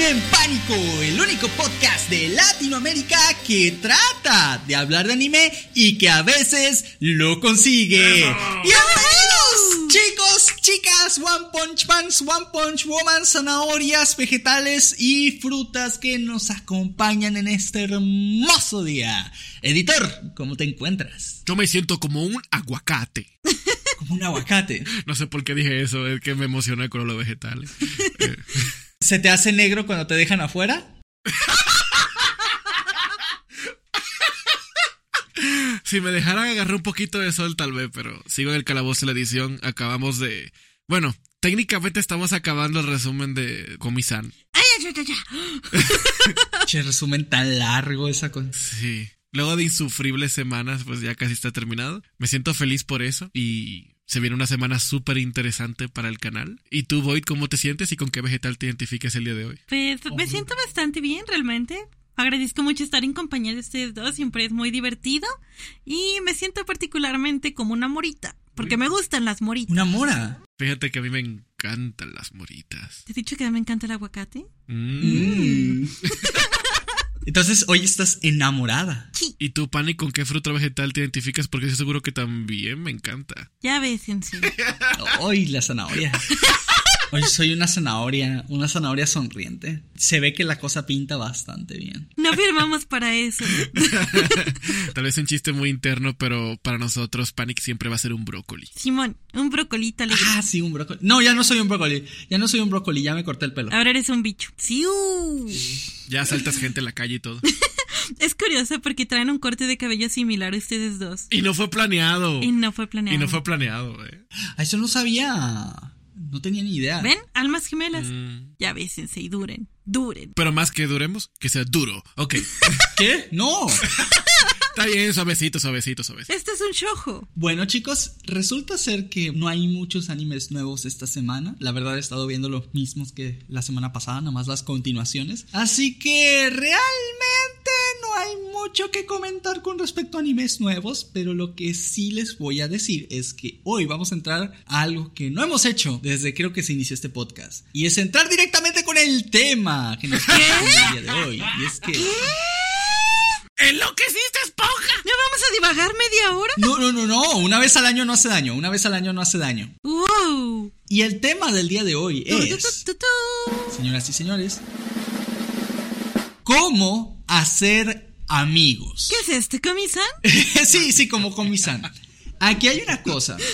En Pánico, el único podcast de Latinoamérica que trata de hablar de anime y que a veces lo consigue. ¡Bienvenidos! Chicos, chicas, One Punch Mans, One Punch Woman, zanahorias, vegetales y frutas que nos acompañan en este hermoso día. Editor, ¿cómo te encuentras? Yo me siento como un aguacate. Como un aguacate. No sé por qué dije eso, es que me emocioné con los vegetales. ¿Se te hace negro cuando te dejan afuera? si me dejaran agarrar un poquito de sol, tal vez, pero sigo en el calabozo de la edición. Acabamos de. Bueno, técnicamente estamos acabando el resumen de Comisan. Ay, ya, ya, ya. Che, resumen tan largo esa cosa. Sí. Luego de insufribles semanas, pues ya casi está terminado. Me siento feliz por eso y se viene una semana súper interesante para el canal. ¿Y tú, Void, cómo te sientes y con qué vegetal te identificas el día de hoy? Pues me siento bastante bien, realmente. Agradezco mucho estar en compañía de ustedes dos, siempre es muy divertido. Y me siento particularmente como una morita, porque me gustan las moritas. Una mora. Fíjate que a mí me encantan las moritas. ¿Te he dicho que me encanta el aguacate? Mm. Mm. Entonces, hoy estás enamorada. Sí. ¿Y tú, Pani, con qué fruta vegetal te identificas? Porque estoy seguro que también me encanta. Ya ves, en sí. Hoy la zanahoria. Hoy soy una zanahoria, una zanahoria sonriente. Se ve que la cosa pinta bastante bien. No firmamos para eso. Tal vez un chiste muy interno, pero para nosotros Panic siempre va a ser un brócoli. Simón, un brocolito alegre. Ah, sí, un brócoli. No, ya no soy un brócoli. Ya no soy un brócoli, ya me corté el pelo. Ahora eres un bicho. Sí. uh. Ya saltas gente en la calle y todo. Es curioso porque traen un corte de cabello similar a ustedes dos. Y no fue planeado. Y no fue planeado. Y no fue planeado, eh. Ah, Eso no sabía. No tenía ni idea. ¿Ven? Almas gemelas. Mm. Ya ves, y duren. Duren. Pero más que duremos, que sea duro. Ok. ¿Qué? No. Está bien, suavecito, suavecito, suavecito. Este es un shojo. Bueno, chicos, resulta ser que no hay muchos animes nuevos esta semana. La verdad he estado viendo los mismos que la semana pasada, nada más las continuaciones. Así que realmente no hay mucho que comentar con respecto a animes nuevos, pero lo que sí les voy a decir es que hoy vamos a entrar a algo que no hemos hecho desde creo que se inició este podcast. Y es entrar directamente con el tema que nos toca el día de hoy. Y es que... ¡Enloqueciste, esponja! ¿No vamos a divagar media hora? No, no, no, no. Una vez al año no hace daño. Una vez al año no hace daño. ¡Wow! Y el tema del día de hoy es, tu, tu, tu. señoras y señores, cómo hacer amigos. ¿Qué es este, Comisan? sí, sí, como comisan. Aquí hay una cosa.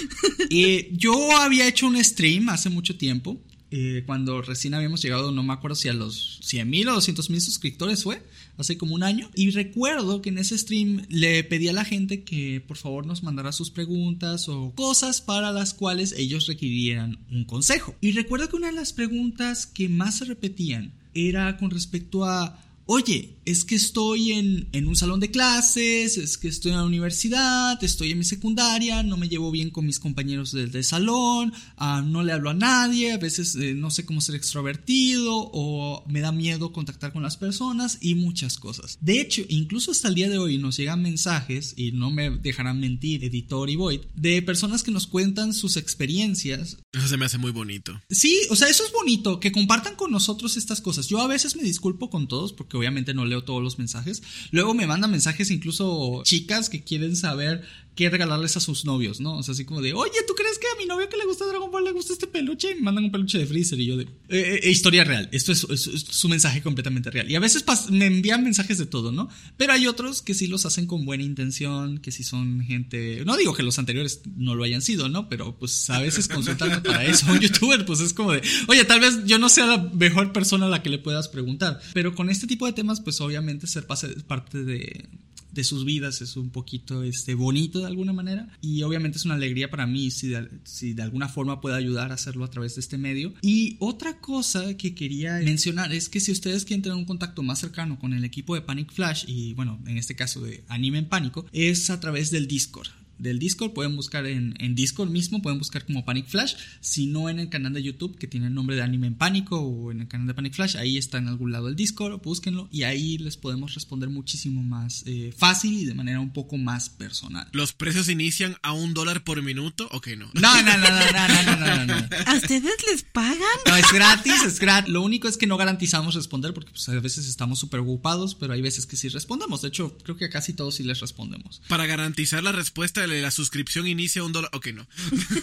Eh, yo había hecho un stream hace mucho tiempo. eh, cuando recién habíamos llegado, no me acuerdo si a los 100 mil o 200 mil suscriptores fue, hace como un año. Y recuerdo que en ese stream le pedí a la gente que por favor nos mandara sus preguntas o cosas para las cuales ellos requirieran un consejo. Y recuerdo que una de las preguntas que más se repetían era con respecto a Oye, es que estoy en, en, un salón de clases, es que estoy en la universidad, estoy en mi secundaria, no me llevo bien con mis compañeros del, del salón, uh, no le hablo a nadie, a veces eh, no sé cómo ser extrovertido o me da miedo contactar con las personas y muchas cosas. De hecho, incluso hasta el día de hoy nos llegan mensajes, y no me dejarán mentir, editor y Void, de personas que nos cuentan sus experiencias. Eso se me hace muy bonito. Sí, o sea, eso es bonito, que compartan con nosotros estas cosas. Yo a veces me disculpo con todos porque obviamente no leo todos los mensajes. Luego me mandan mensajes incluso chicas que quieren saber qué regalarles a sus novios, ¿no? O sea, así como de, oye, ¿tú crees que a mi novio que le gusta Dragon Ball le gusta este peluche? Y mandan un peluche de Freezer y yo de... Eh, eh, historia real, esto es, es, es, su mensaje completamente real. Y a veces me envían mensajes de todo, ¿no? Pero hay otros que sí los hacen con buena intención, que sí son gente... No digo que los anteriores no lo hayan sido, ¿no? Pero pues a veces consultarme para eso a un youtuber, pues es como de, oye, tal vez yo no sea la mejor persona a la que le puedas preguntar. Pero con este tipo de temas, pues obviamente ser parte de de sus vidas es un poquito este, bonito de alguna manera y obviamente es una alegría para mí si de, si de alguna forma puedo ayudar a hacerlo a través de este medio. Y otra cosa que quería mencionar es que si ustedes quieren tener un contacto más cercano con el equipo de Panic Flash y bueno, en este caso de Anime en Pánico, es a través del Discord. Del Discord, pueden buscar en, en, Discord mismo, pueden buscar como Panic Flash, si no en el canal de YouTube que tiene el nombre de Anime en Pánico o en el canal de Panic Flash, ahí está en algún lado el Discord, búsquenlo y ahí les podemos responder muchísimo más eh, fácil y de manera un poco más personal. ¿Los precios inician a un dólar por minuto? Ok, no. No, no, no, no, no, no, no, no, ¿A ustedes les pagan? No, es gratis, es gratis. Lo único es que no garantizamos responder porque pues, a veces estamos súper ocupados, pero hay veces que sí respondemos. De hecho, creo que a casi todos sí les respondemos. Para garantizar la respuesta la suscripción inicia un dólar. Ok, no.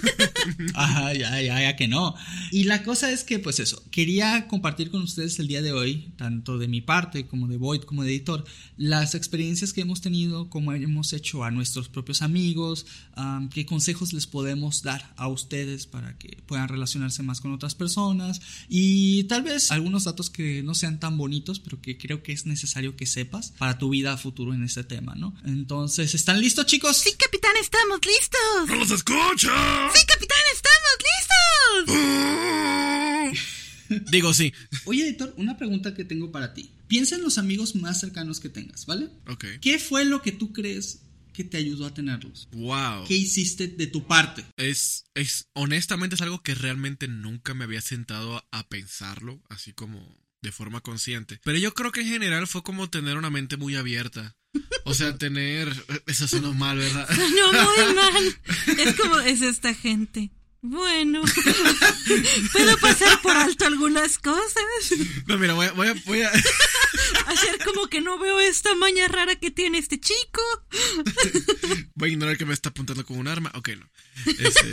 Ajá, ya, ya, ya que no. Y la cosa es que, pues eso, quería compartir con ustedes el día de hoy, tanto de mi parte como de Void como de editor, las experiencias que hemos tenido, como hemos hecho a nuestros propios amigos, qué consejos les podemos dar a ustedes para que puedan relacionarse más con otras personas y tal vez algunos datos que no sean tan bonitos, pero que creo que es necesario que sepas para tu vida a futuro en este tema, ¿no? Entonces, ¿están listos, chicos? Sí, capitán, estamos listos. ¡No los escucho! Sí, capitán, estamos listos. Digo sí. Oye, editor, una pregunta que tengo para ti. Piensa en los amigos más cercanos que tengas, ¿vale? Ok. ¿Qué fue lo que tú crees que te ayudó a tenerlos? Wow. ¿Qué hiciste de tu parte? Es, es, honestamente es algo que realmente nunca me había sentado a, a pensarlo, así como de forma consciente. Pero yo creo que en general fue como tener una mente muy abierta. O sea, tener... Eso suena mal, ¿verdad? No, muy mal. Es como es esta gente. Bueno, puedo pasar por alto algunas cosas. No, mira, voy a, voy a, voy a... hacer como que no veo esta maña rara que tiene este chico. Voy a ignorar que me está apuntando con un arma. Ok, no. Este,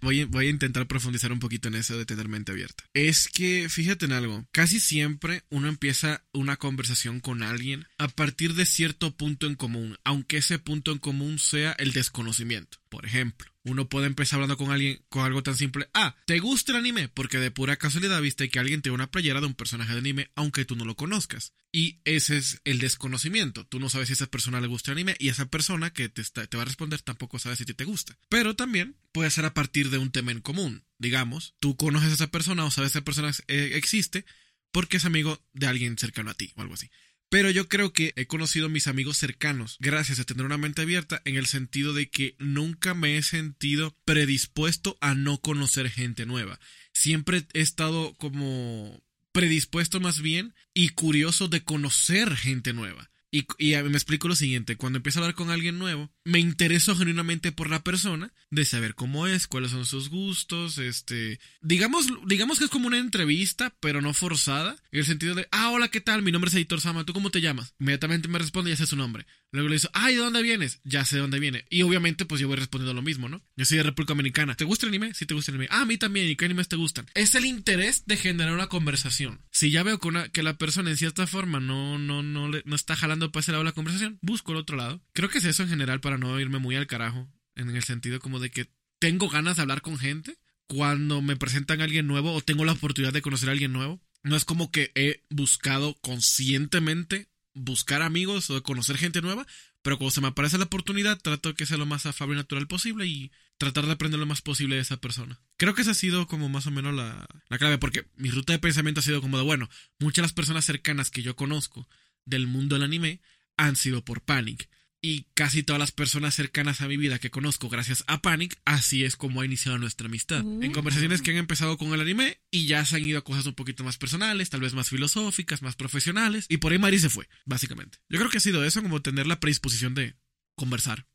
voy, a, intentar profundizar un poquito en eso de tener mente abierta. Es que, fíjate en algo, casi siempre uno empieza una conversación con alguien a partir de cierto punto en común, aunque ese punto en común sea el desconocimiento. Por ejemplo, uno puede empezar hablando con alguien con algo tan simple. Ah, ¿te gusta el anime? Porque de pura casualidad viste que alguien tiene una playera de un personaje de anime aunque tú no lo conozcas. Y ese es el desconocimiento. Tú no sabes si a esa persona le gusta el anime y esa persona que te, te va a responder tampoco sabe si te gusta. Pero también puede ser a partir de un tema en común. Digamos, tú conoces a esa persona o sabes que esa persona eh, existe porque es amigo de alguien cercano a ti o algo así. Pero yo creo que he conocido a mis amigos cercanos gracias a tener una mente abierta en el sentido de que nunca me he sentido predispuesto a no conocer gente nueva. Siempre he estado como predispuesto más bien y curioso de conocer gente nueva. Y, y, me explico lo siguiente, cuando empiezo a hablar con alguien nuevo, me intereso genuinamente por la persona, de saber cómo es, cuáles son sus gustos, este, digamos, digamos que es como una entrevista, pero no forzada, en el sentido de, ah, hola, ¿qué tal? Mi nombre es Editor Sama, ¿tú cómo te llamas? Inmediatamente me responde ya sé su nombre. Luego le digo, ay, ¿de dónde vienes? Ya sé de dónde viene. Y obviamente, pues yo voy respondiendo lo mismo, ¿no? Yo soy de República Dominicana. ¿Te gusta el anime? Sí, te gusta el anime. Ah, a mí también. ¿Y qué animes te gustan? Es el interés de generar una conversación. Si ya veo que, una, que la persona en cierta forma no, no, no, no está jalando para ese lado la conversación, busco el otro lado. Creo que es eso en general para no irme muy al carajo. En el sentido como de que tengo ganas de hablar con gente cuando me presentan a alguien nuevo o tengo la oportunidad de conocer a alguien nuevo. No es como que he buscado conscientemente buscar amigos o conocer gente nueva, pero cuando se me aparece la oportunidad, trato de que sea lo más afable y natural posible y tratar de aprender lo más posible de esa persona. Creo que esa ha sido como más o menos la, la clave, porque mi ruta de pensamiento ha sido como de, bueno, muchas de las personas cercanas que yo conozco del mundo del anime han sido por Panic y casi todas las personas cercanas a mi vida que conozco gracias a Panic, así es como ha iniciado nuestra amistad. En conversaciones que han empezado con el anime y ya se han ido a cosas un poquito más personales, tal vez más filosóficas, más profesionales, y por ahí Mari se fue, básicamente. Yo creo que ha sido eso, como tener la predisposición de conversar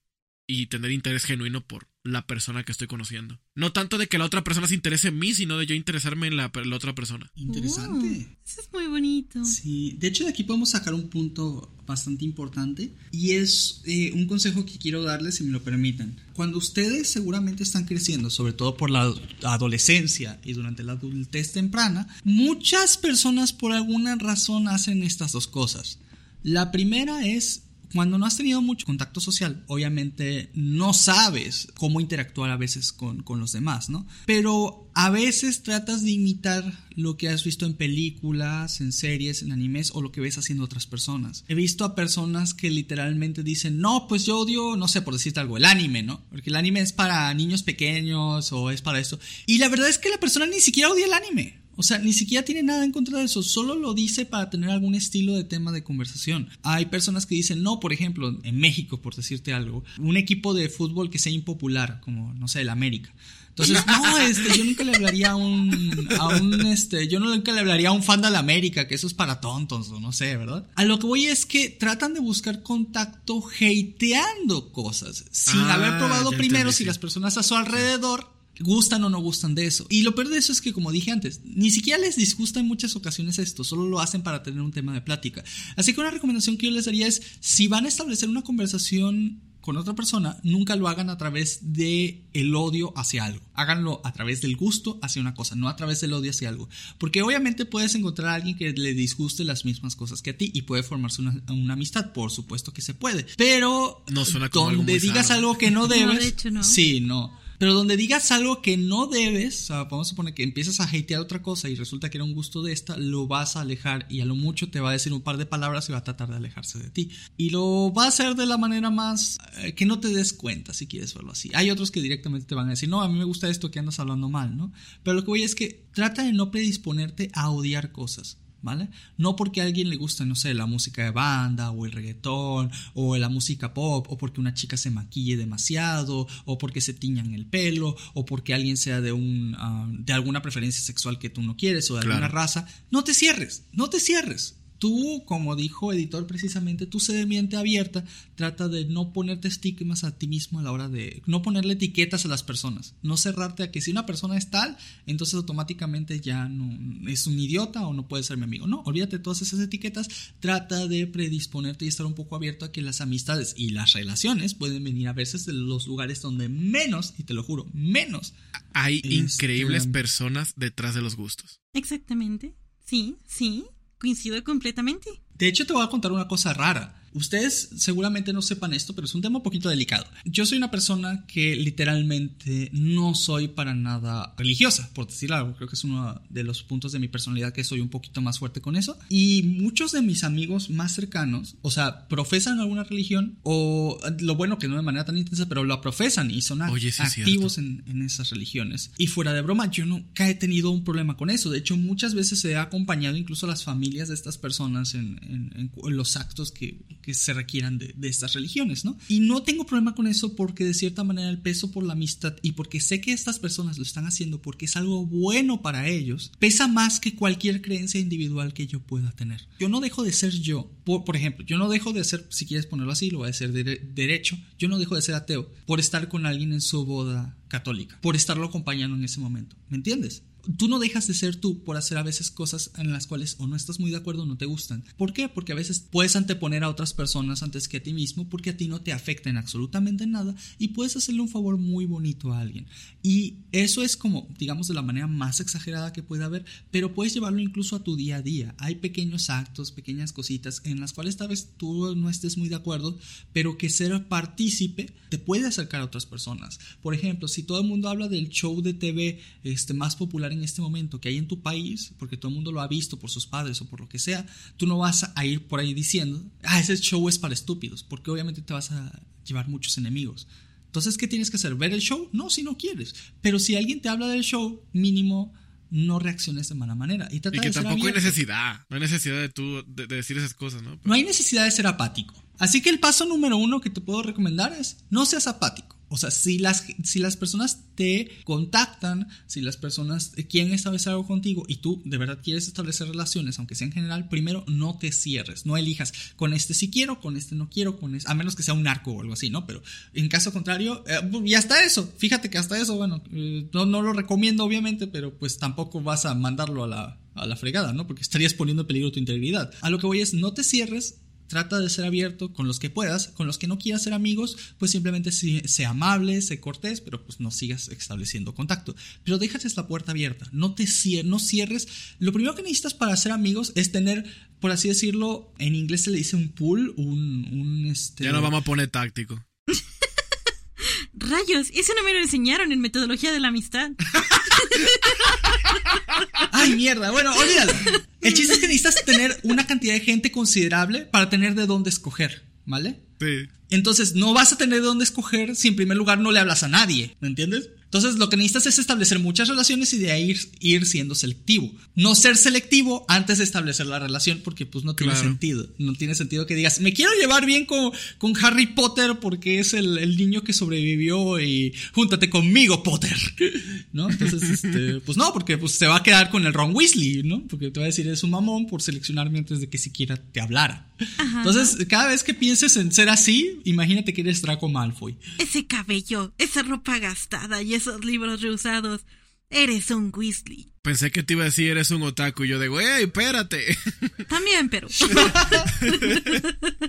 y tener interés genuino por la persona que estoy conociendo. No tanto de que la otra persona se interese en mí, sino de yo interesarme en la, la otra persona. Interesante. Uh, eso es muy bonito. Sí, de hecho de aquí podemos sacar un punto bastante importante y es eh, un consejo que quiero darles si me lo permiten. Cuando ustedes seguramente están creciendo, sobre todo por la adolescencia y durante la adultez temprana, muchas personas por alguna razón hacen estas dos cosas. La primera es cuando no has tenido mucho contacto social, obviamente no sabes cómo interactuar a veces con, con, los demás, ¿no? Pero a veces tratas de imitar lo que has visto en películas, en series, en animes o lo que ves haciendo otras personas. He visto a personas que literalmente dicen, no, pues yo odio, no sé, por decirte algo, el anime, ¿no? Porque el anime es para niños pequeños o es para esto. Y la verdad es que la persona ni siquiera odia el anime. O sea, ni siquiera tiene nada en contra de eso, solo lo dice para tener algún estilo de tema de conversación. Hay personas que dicen, no, por ejemplo, en México, por decirte algo, un equipo de fútbol que sea impopular, como, no sé, el América. Entonces, no, este, yo nunca le hablaría a un, a un, este, yo nunca le hablaría a un fan de la América, que eso es para tontos, o no sé, ¿verdad? A lo que voy es que tratan de buscar contacto hateando cosas, sin Ah, haber probado primero entendí, si las personas a su alrededor gustan o no gustan de eso. Y lo peor de eso es que, como dije antes, ni siquiera les disgusta en muchas ocasiones esto, solo lo hacen para tener un tema de plática. Así que una recomendación que yo les daría es, si van a establecer una conversación con otra persona, nunca lo hagan a través de el odio hacia algo. Háganlo a través del gusto hacia una cosa, no a través del odio hacia algo. Porque obviamente puedes encontrar a alguien que le disguste las mismas cosas que a ti y puede formarse una, una amistad, por supuesto que se puede. Pero No suena como algo donde muy digas sano. algo que no debes, de hecho, no. sí, no. Pero donde digas algo que no debes, o sea, vamos a suponer que empiezas a hatear otra cosa y resulta que era un gusto de esta, lo vas a alejar y a lo mucho te va a decir un par de palabras y va a tratar de alejarse de ti. Y lo va a hacer de la manera más eh, que no te des cuenta, si quieres verlo así. Hay otros que directamente te van a decir, no, a mí me gusta esto que andas hablando mal, ¿no? Pero lo que voy es que trata de no predisponerte a odiar cosas. ¿Vale? No porque a alguien le gusta, no sé, la música de banda o el reggaetón o la música pop o porque una chica se maquille demasiado o porque se tiñan el pelo o porque alguien sea de un ah, de alguna preferencia sexual que tú no quieres o de alguna raza, no te cierres, no te cierres. Tú, como dijo editor precisamente, tú sé de mente abierta, trata de no ponerte estigmas a ti mismo a la hora de no ponerle etiquetas a las personas, no cerrarte a que si una persona es tal, entonces automáticamente ya no es un idiota o no puede ser mi amigo. No, olvídate de todas esas etiquetas, trata de predisponerte y estar un poco abierto a que las amistades y las relaciones pueden venir a veces de los lugares donde menos, y te lo juro, menos. Hay Este- increíbles personas detrás de los gustos. Exactamente. Sí, sí. Coincido completamente. De hecho, te voy a contar una cosa rara. Ustedes seguramente no sepan esto, pero es un tema un poquito delicado. Yo soy una persona que literalmente no soy para nada religiosa, por decir algo. Creo que es uno de los puntos de mi personalidad que soy un poquito más fuerte con eso. Y muchos de mis amigos más cercanos, o sea, profesan alguna religión o lo bueno que no de manera tan intensa, pero lo profesan y son Oye, sí activos en, en esas religiones. Y fuera de broma, yo nunca he tenido un problema con eso. De hecho, muchas veces se ha acompañado incluso a las familias de estas personas en los actos que, que se requieran de, de estas religiones, ¿no? Y no tengo problema con eso porque de cierta manera el peso por la amistad y porque sé que estas personas lo están haciendo porque es algo bueno para ellos, pesa más que cualquier creencia individual que yo pueda tener. Yo no dejo de ser yo. Por, ejemplo, yo no dejo de ser, si quieres ponerlo así, lo voy a decir de- derecho, yo no dejo de ser ateo por estar con alguien en su boda católica, por estarlo acompañando en ese momento. ¿Me entiendes? Tú no dejas de ser tú por hacer a veces cosas en las cuales o no estás muy de acuerdo o no te gustan. ¿Por qué? Porque a veces puedes anteponer a otras personas antes que a ti mismo porque a ti no te afectan absolutamente nada y puedes hacerle un favor muy bonito a alguien. Y eso es como, digamos, de la manera más exagerada que puede haber, pero puedes llevarlo incluso a tu día a día. Hay pequeños actos, pequeñas cositas en las cuales tal vez tú no estés muy de acuerdo, pero que ser partícipe te puede acercar a otras personas. Por ejemplo, si todo el mundo habla del show de TV este, más popular en este momento que hay en tu país, porque todo el mundo lo ha visto por sus padres o por lo que sea, tú no vas a ir por ahí diciendo, ah, ese show es para estúpidos, porque obviamente te vas a llevar muchos enemigos. Entonces, ¿qué tienes que hacer? ¿Ver el show? No, si no quieres. Pero si alguien te habla del show, mínimo no reacciones de mala manera. Y, trata Y que de ser tampoco hay necesidad. No hay necesidad de tú de, de decir esas cosas, ¿no? No hay necesidad de ser apático. Así que el paso número uno que te puedo recomendar es no seas apático. O sea, si las, si las personas te contactan, si las personas quieren establecer algo contigo y tú de verdad quieres establecer relaciones, aunque sea en general, primero no te cierres, no elijas con este sí quiero, con este no quiero, con este, a menos que sea un narco o algo así, ¿no? Pero en caso contrario, eh, y hasta eso, fíjate que hasta eso, bueno, eh, no, no lo recomiendo obviamente, pero pues tampoco vas a mandarlo a la, a la fregada, ¿no? Porque estarías poniendo en peligro tu integridad. A lo que voy es, no te cierres, trata de ser abierto con los que puedas, con los que no quieras ser amigos, pues simplemente sé, sé amable, sé cortés, pero pues no sigas estableciendo contacto. Pero déjate la puerta abierta, no te cierres, no cierres. Lo primero que necesitas para ser amigos es tener, por así decirlo, en inglés se le dice un pool, un, un este... Ya no vamos a poner táctico. Rayos, eso no me lo enseñaron en metodología de la amistad. Ay, mierda. Bueno, olvídalo. El chiste es que necesitas tener una cantidad de gente considerable para tener de dónde escoger, ¿vale? Sí. Entonces, no vas a tener de dónde escoger si en primer lugar no le hablas a nadie, ¿me entiendes? Entonces, lo que necesitas es establecer muchas relaciones y de ahí ir, ir siendo selectivo. No ser selectivo antes de establecer la relación, porque pues no tiene Claro. sentido. No tiene sentido que digas, me quiero llevar bien con, con Harry Potter porque es el, el niño que sobrevivió y júntate conmigo, Potter. ¿No? Entonces, este, pues no, porque pues se va a quedar con el Ron Weasley, ¿no? Porque te va a decir, es un mamón por seleccionarme antes de que siquiera te hablara. Entonces, cada vez que pienses en ser así, imagínate que eres Draco Malfoy. Ese cabello, esa ropa gastada y esos libros reusados. Eres un Weasley. Pensé que te iba a decir eres un otaku. y Yo de, güey, espérate. También, pero.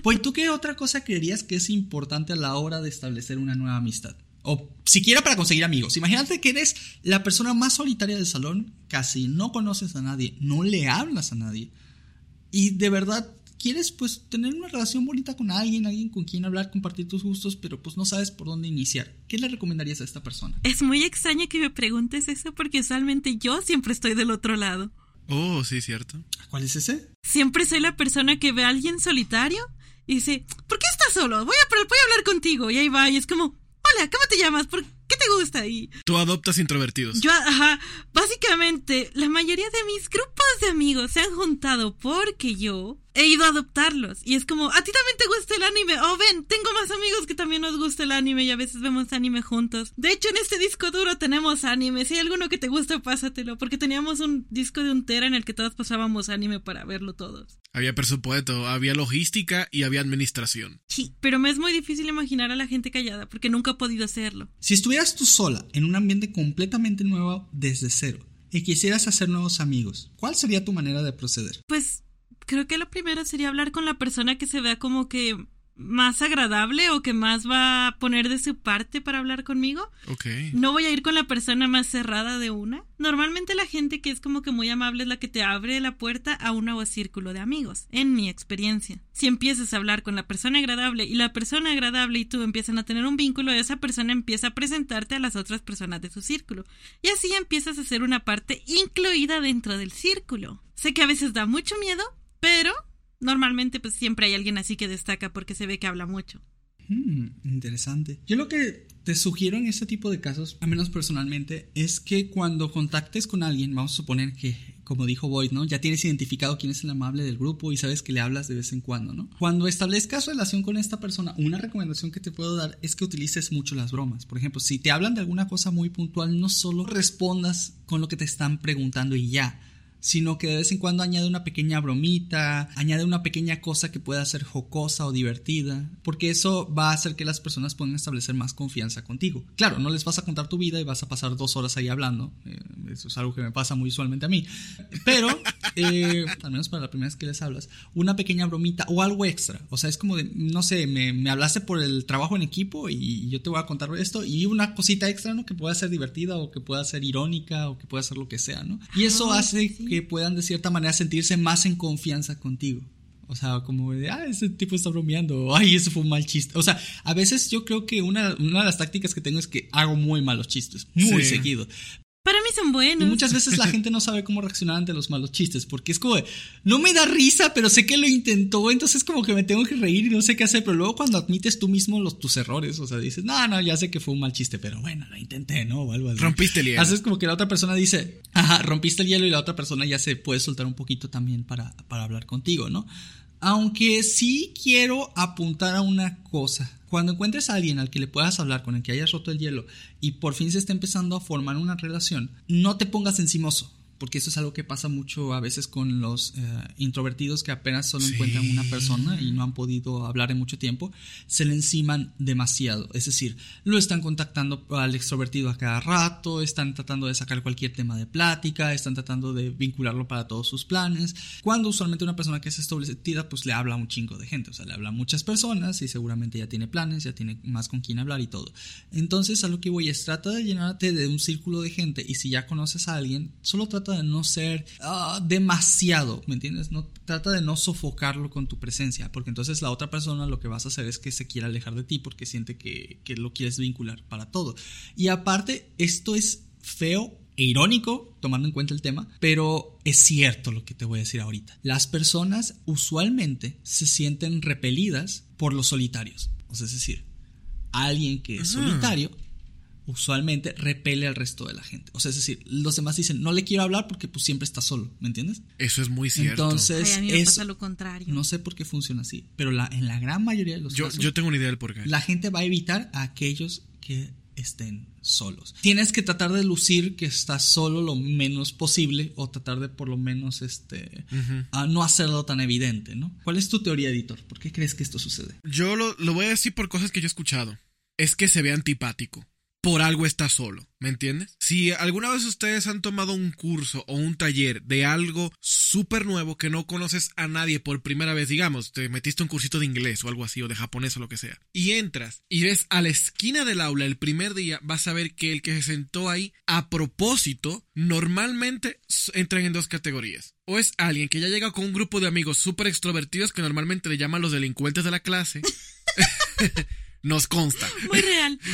Pues, ¿tú qué otra cosa creerías que es importante a la hora de establecer una nueva amistad? O siquiera para conseguir amigos. Imagínate que eres la persona más solitaria del salón, casi no conoces a nadie, no le hablas a nadie. Y de verdad quieres pues tener una relación bonita con alguien, alguien con quien hablar, compartir tus gustos, pero pues no sabes por dónde iniciar. ¿Qué le recomendarías a esta persona? Es muy extraño que me preguntes eso porque usualmente yo siempre estoy del otro lado. Oh, sí, cierto. ¿Cuál es ese? Siempre soy la persona que ve a alguien solitario y dice, ¿por qué estás solo? Voy a, voy a hablar contigo. Y ahí va, y es como, hola, ¿cómo te llamas? ¿Por qué te gusta? Y Tú adoptas introvertidos. yo, ajá, básicamente, la mayoría de mis grupos de amigos se han juntado porque yo he ido a adoptarlos. Y es como, a ti también te gusta el anime. Oh, ven, tengo más amigos que también nos gusta el anime y a veces vemos anime juntos. De hecho, en este disco duro tenemos anime. Si hay alguno que te gusta, pásatelo. Porque teníamos un disco de un tera en el que todos pasábamos anime para verlo todos. Había presupuesto, había logística y había administración. Sí, pero me es muy difícil imaginar a la gente callada porque nunca he podido hacerlo. Si estuvieras tú sola en un ambiente completamente nuevo desde cero y quisieras hacer nuevos amigos, ¿cuál sería tu manera de proceder? Pues creo que lo primero sería hablar con la persona que se vea como que más agradable o que más va a poner de su parte para hablar conmigo. Ok. No voy a ir con la persona más cerrada de una. Normalmente la gente que es como que muy amable es la que te abre la puerta a un nuevo círculo de amigos, en mi experiencia. Si empiezas a hablar con la persona agradable y la persona agradable y tú empiezan a tener un vínculo, esa persona empieza a presentarte a las otras personas de su círculo. Y así empiezas a ser una parte incluida dentro del círculo. Sé que a veces da mucho miedo, pero normalmente pues siempre hay alguien así que destaca porque se ve que habla mucho. Hmm, interesante. Yo lo que te sugiero en este tipo de casos, al menos personalmente, es que cuando contactes con alguien, vamos a suponer que, como dijo Boyd, ¿no? Ya tienes identificado quién es el amable del grupo y sabes que le hablas de vez en cuando, ¿no? Cuando establezcas relación con esta persona, una recomendación que te puedo dar es que utilices mucho las bromas. Por ejemplo, si te hablan de alguna cosa muy puntual, no solo respondas con lo que te están preguntando y ya sino que de vez en cuando añade una pequeña bromita, añade una pequeña cosa que pueda ser jocosa o divertida, porque eso va a hacer que las personas puedan establecer más confianza contigo. Claro, no les vas a contar tu vida y vas a pasar dos horas ahí hablando, eh, eso es algo que me pasa muy usualmente a mí, pero, eh, al menos para la primera vez que les hablas, una pequeña bromita o algo extra, o sea, es como de, no sé, me, me hablaste por el trabajo en equipo y yo te voy a contar esto y una cosita extra, ¿no? Que pueda ser divertida o que pueda ser irónica o que pueda ser lo que sea, ¿no? Y eso hace. Que puedan de cierta manera sentirse más en confianza contigo. O sea, como de, ah, ese tipo está bromeando, o, ay, eso fue un mal chiste. O sea, a veces yo creo que una, una de las tácticas que tengo es que hago muy malos chistes, muy Sí. seguido. Para mí son Y buenos. muchas veces la gente no sabe cómo reaccionar ante los malos chistes, porque es como, de, no me da risa, pero sé que lo intentó, entonces como que me tengo que reír y no sé qué hacer, pero luego cuando admites tú mismo los, tus errores, o sea, dices, no, no, ya sé que fue un mal chiste, pero bueno, lo intenté, ¿no? O algo así. Rompiste el hielo. Haces como que la otra persona dice, ajá, rompiste el hielo y la otra persona ya se puede soltar un poquito también para, para hablar contigo, ¿no? Aunque sí quiero apuntar a una cosa. Cuando encuentres a alguien al que le puedas hablar, con el que hayas roto el hielo y por fin se está empezando a formar una relación, no te pongas encimoso. Porque eso es algo que pasa mucho a veces con los eh, introvertidos que apenas solo Sí. encuentran una persona y no han podido hablar en mucho tiempo, se le enciman demasiado. Es decir, lo están contactando al extrovertido a cada rato, están tratando de sacar cualquier tema de plática, están tratando de vincularlo para todos sus planes. Cuando usualmente una persona que es extrovertida, pues le habla a un chingo de gente, o sea, le habla a muchas personas y seguramente ya tiene planes, ya tiene más con quién hablar y todo. Entonces, a lo que voy es trata de llenarte de un círculo de gente y si ya conoces a alguien, solo trata de no ser ah, demasiado, ¿me entiendes? No trata de no sofocarlo con tu presencia, porque entonces la otra persona lo que vas a hacer es que se quiera alejar de ti porque siente que, que lo quieres vincular para todo. Y aparte, esto es feo e irónico, tomando en cuenta el tema, pero es cierto lo que te voy a decir ahorita. Las personas usualmente se sienten repelidas por los solitarios. O sea, es decir, alguien que es Ajá. solitario usualmente repele al resto de la gente. O sea, es decir, los demás dicen, no le quiero hablar porque pues siempre está solo, ¿me entiendes? Eso es muy cierto. Entonces, Ay, a mí me eso- pasa lo contrario. no sé por qué funciona así, pero la, en la gran mayoría de los yo, casos, yo tengo una idea del porqué. la gente va a evitar a aquellos que estén solos. Tienes que tratar de lucir que estás solo lo menos posible o tratar de por lo menos este a no hacerlo tan evidente, ¿no? ¿Cuál es tu teoría, editor? ¿Por qué crees que esto sucede? Yo lo, lo voy a decir por cosas que yo he escuchado. Es que se ve antipático. Por algo está solo, ¿me entiendes? Si alguna vez ustedes han tomado un curso o un taller de algo súper nuevo que no conoces a nadie por primera vez, digamos, te metiste un cursito de inglés o algo así, o de japonés o lo que sea, y entras y ves a la esquina del aula el primer día, vas a ver que el que se sentó ahí a propósito, normalmente entran en dos categorías. O es alguien que ya llega con un grupo de amigos súper extrovertidos que normalmente le llaman los delincuentes de la clase. Nos consta. Muy real.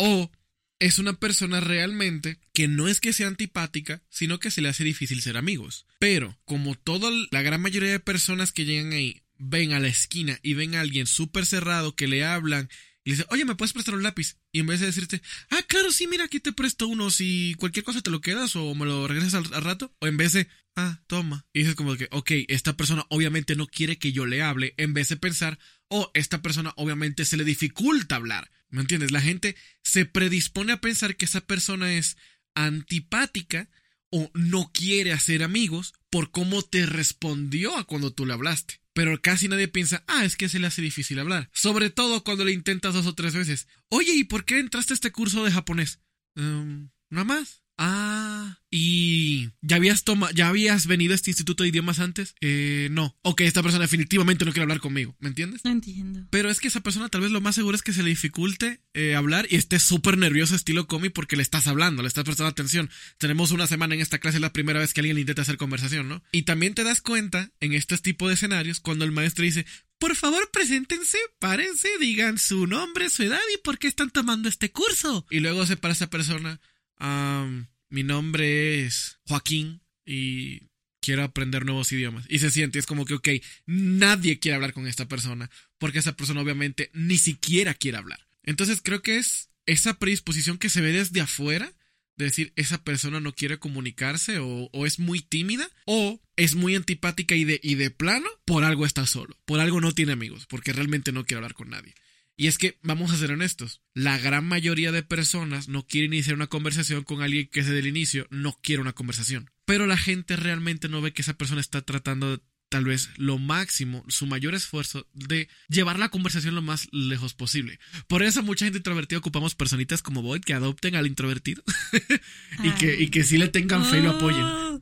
O es una persona realmente que no es que sea antipática, sino que se le hace difícil ser amigos. Pero como toda la gran mayoría de personas que llegan ahí ven a la esquina y ven a alguien súper cerrado que le hablan y le dicen, oye, ¿me puedes prestar un lápiz? Y en vez de decirte, ah, claro, sí, mira, aquí te presto uno, si cualquier cosa te lo quedas o me lo regresas al, al rato, o en vez de, ah, toma. Y dices como que, ok, esta persona obviamente no quiere que yo le hable, en vez de pensar, oh, esta persona obviamente se le dificulta hablar. ¿Me entiendes? La gente se predispone a pensar que esa persona es antipática o no quiere hacer amigos por cómo te respondió a cuando tú le hablaste. Pero casi nadie piensa, ah, es que se le hace difícil hablar. Sobre todo cuando le intentas dos o tres veces. Oye, ¿y por qué entraste a este curso de japonés? "Em, nada más. Ah, ¿y ya habías toma ya habías venido a este instituto de idiomas antes? Eh, no. Ok, esta persona definitivamente no quiere hablar conmigo, ¿me entiendes? No entiendo. Pero es que esa persona tal vez lo más seguro es que se le dificulte eh, hablar y esté súper nervioso estilo comi porque le estás hablando, le estás prestando atención. Tenemos una semana en esta clase, es la primera vez que alguien le intenta hacer conversación, ¿no? Y también te das cuenta en este tipo de escenarios cuando el maestro dice, por favor, preséntense, párense, digan su nombre, su edad y por qué están tomando este curso. Y luego se para esa persona, "Am, mi nombre es Joaquín y quiero aprender nuevos idiomas. Y se siente, es como que, ok, nadie quiere hablar con esta persona, porque esa persona obviamente ni siquiera quiere hablar. Entonces creo que es esa predisposición que se ve desde afuera, de decir, esa persona no quiere comunicarse o, o es muy tímida, o es muy antipática y de, y de plano, por algo está solo, por algo no tiene amigos, porque realmente no quiere hablar con nadie. Y es que, vamos a ser honestos, la gran mayoría de personas no quiere iniciar una conversación con alguien que desde el inicio no quiere una conversación. Pero la gente realmente no ve que esa persona está tratando de, tal vez lo máximo, su mayor esfuerzo de llevar la conversación lo más lejos posible. Por eso mucha gente introvertida ocupamos personitas como Boyd que adopten al introvertido y, que, y que sí le tengan fe y lo apoyen. Oh,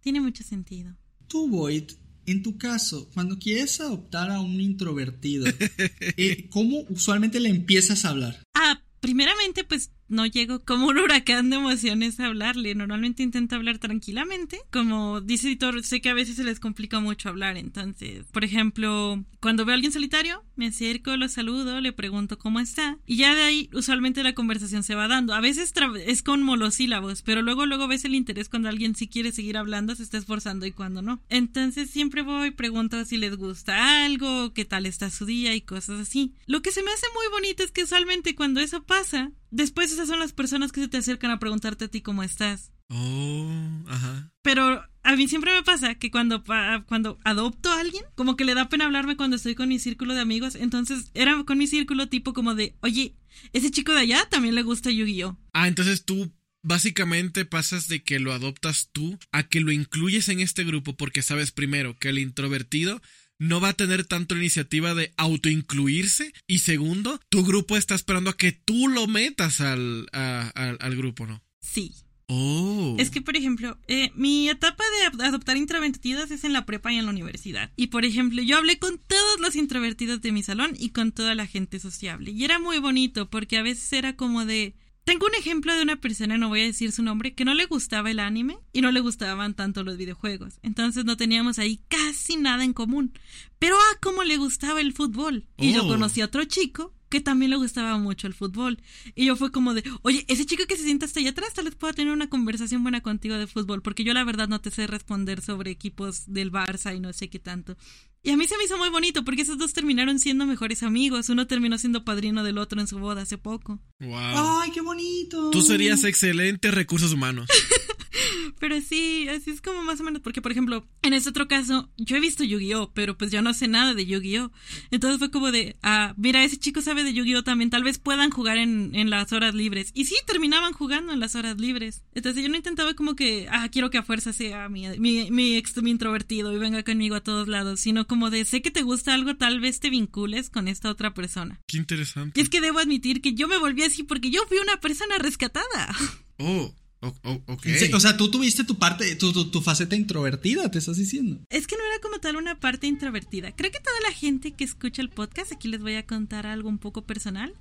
Tiene mucho sentido. Tú, Boyd, en tu caso, cuando quieres adoptar a un introvertido, eh, ¿cómo usualmente le empiezas a hablar? Ah, primeramente, pues no llego como un huracán de emociones a hablarle. Normalmente intento hablar tranquilamente. Como dice Editor, sé que a veces se les complica mucho hablar. Entonces, por ejemplo, cuando veo a alguien solitario, me acerco, lo saludo, le pregunto cómo está. Y ya de ahí, usualmente la conversación se va dando. A veces es con monosílabos, pero luego, luego ves el interés cuando alguien sí quiere seguir hablando, se está esforzando y cuando no. Entonces, siempre voy, pregunto si les gusta algo, qué tal está su día y cosas así. Lo que se me hace muy bonito es que usualmente cuando eso pasa, después esas son las personas que se te acercan a preguntarte a ti cómo estás. Oh, ajá. Pero a mí siempre me pasa que cuando, cuando adopto a alguien, como que le da pena hablarme cuando estoy con mi círculo de amigos. Entonces era con mi círculo tipo como de, oye, ese chico de allá también le gusta Yu-Gi-Oh. Ah, entonces tú básicamente pasas de que lo adoptas tú a que lo incluyes en este grupo porque sabes primero que el introvertido no va a tener tanto la iniciativa de autoincluirse y segundo, tu grupo está esperando a que tú lo metas al, a- al- al grupo, ¿no? Sí. Oh. Es que, por ejemplo, eh, mi etapa de ad- adoptar introvertidos es en la prepa y en la universidad. Y, por ejemplo, yo hablé con todos los introvertidos de mi salón y con toda la gente sociable. Y era muy bonito porque a veces era como de... Tengo un ejemplo de una persona, no voy a decir su nombre, que no le gustaba el anime y no le gustaban tanto los videojuegos. Entonces no teníamos ahí casi nada en común. Pero ah, cómo le gustaba el fútbol. Y yo Oh. conocí a otro chico que también le gustaba mucho el fútbol. Y yo fue como de, oye, ese chico que se sienta hasta allá atrás, tal vez pueda tener una conversación buena contigo de fútbol, porque yo la verdad no te sé responder sobre equipos del Barça y no sé qué tanto. Y a mí se me hizo muy bonito porque esos dos terminaron siendo mejores amigos. Uno terminó siendo padrino del otro en su boda hace poco. Wow. ¡Ay, qué bonito! Tú serías excelente recursos humanos. Pero sí, así es como más o menos, porque por ejemplo, en este otro caso, yo he visto Yu-Gi-Oh, pero pues yo no sé nada de Yu-Gi-Oh. Entonces fue como de, ah, mira, ese chico sabe de Yu-Gi-Oh también, tal vez puedan jugar en, en las horas libres. Y sí, terminaban jugando en las horas libres. Entonces yo no intentaba como que, ah, quiero que a fuerza sea mi, mi, mi, ex, mi introvertido y venga conmigo a todos lados, sino como de, sé que te gusta algo, tal vez te vincules con esta otra persona. Qué interesante. Y es que debo admitir que yo me volví así porque yo fui una persona rescatada. Oh. Oh, oh. Sí, o sea, tú tuviste tu parte, tu, tu, tu, faceta introvertida, te estás diciendo. Es que no era como tal una parte introvertida. Creo que toda la gente que escucha el podcast, aquí les voy a contar algo un poco personal,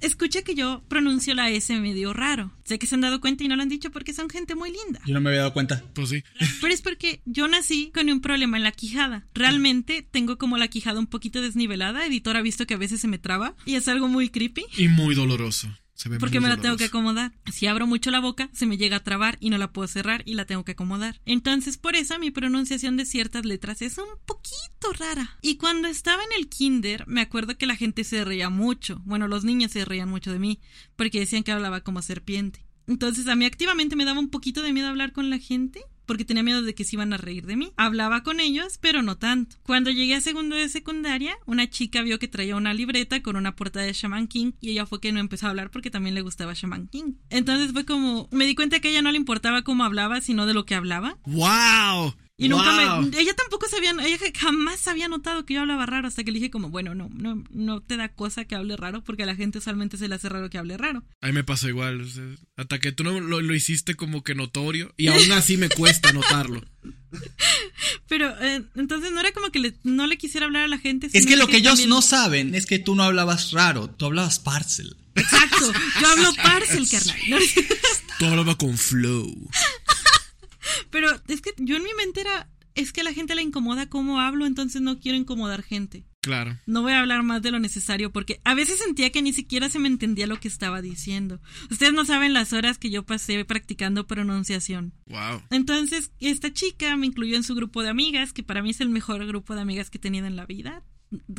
escucha que yo pronuncio la S medio raro. Sé que se han dado cuenta y no lo han dicho porque son gente muy linda. Yo no me había dado cuenta. Pues sí. Pero es porque yo nací con un problema en la quijada. Realmente tengo como la quijada un poquito desnivelada. Editor ha visto que a veces se me traba y es algo muy creepy. Y muy doloroso. Se ve Porque me la tengo que acomodar. Si abro mucho la boca, se me llega a trabar y no la puedo cerrar y la tengo que acomodar. Entonces, por eso mi pronunciación de ciertas letras es un poquito rara. Y cuando estaba en el kinder, me acuerdo que la gente se reía mucho. Bueno, los niños se reían mucho de mí porque decían que hablaba como serpiente. Entonces, a mí activamente me daba un poquito de miedo hablar con la gente porque tenía miedo de que se iban a reír de mí. Hablaba con ellos, pero no tanto. Cuando llegué a segundo de secundaria, una chica vio que traía una libreta con una portada de Shaman King y ella fue que no empezó a hablar porque también le gustaba Shaman King. Entonces fue como, me di cuenta que a ella no le importaba cómo hablaba, sino de lo que hablaba. ¡Wow! Y nunca ¡Wow! me, ella tampoco sabía, ella jamás había notado que yo hablaba raro hasta que le dije como, bueno, no, no, no te da cosa que hable raro porque a la gente usualmente se le hace raro que hable raro. A mí me pasó igual. o sea, hasta que tú no lo, lo hiciste como que notorio. Y aún así me cuesta notarlo. Pero eh, entonces no era como que le- no le quisiera hablar a la gente. Es que lo que ellos también- no saben es que tú no hablabas raro, tú hablabas parcel. Exacto, yo hablo parcel, carnal. No, Tú hablabas con flow. Pero es que yo en mi mente era, es que a la gente le incomoda cómo hablo, entonces no quiero incomodar gente. Claro. No voy a hablar más de lo necesario porque a veces sentía que ni siquiera se me entendía lo que estaba diciendo. Ustedes no saben las horas que yo pasé practicando pronunciación. Wow. Entonces, esta chica me incluyó en su grupo de amigas, que para mí es el mejor grupo de amigas que he tenido en la vida.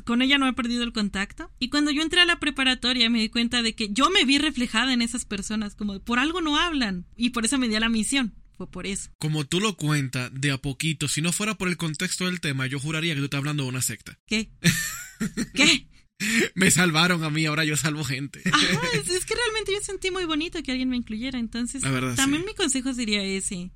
Con ella no he perdido el contacto. Y cuando yo entré a la preparatoria me di cuenta de que yo me vi reflejada en esas personas, como de, por algo no hablan. Y por eso me di a la misión. Fue por eso. Como tú lo cuentas, de a poquito, si no fuera por el contexto del tema, yo juraría que tú estás hablando de una secta. ¿Qué? ¿Qué? Me salvaron a mí, ahora yo salvo gente. Ajá, es, es que realmente yo sentí muy bonito que alguien me incluyera. Entonces, verdad, también sí. mi consejo sería ese.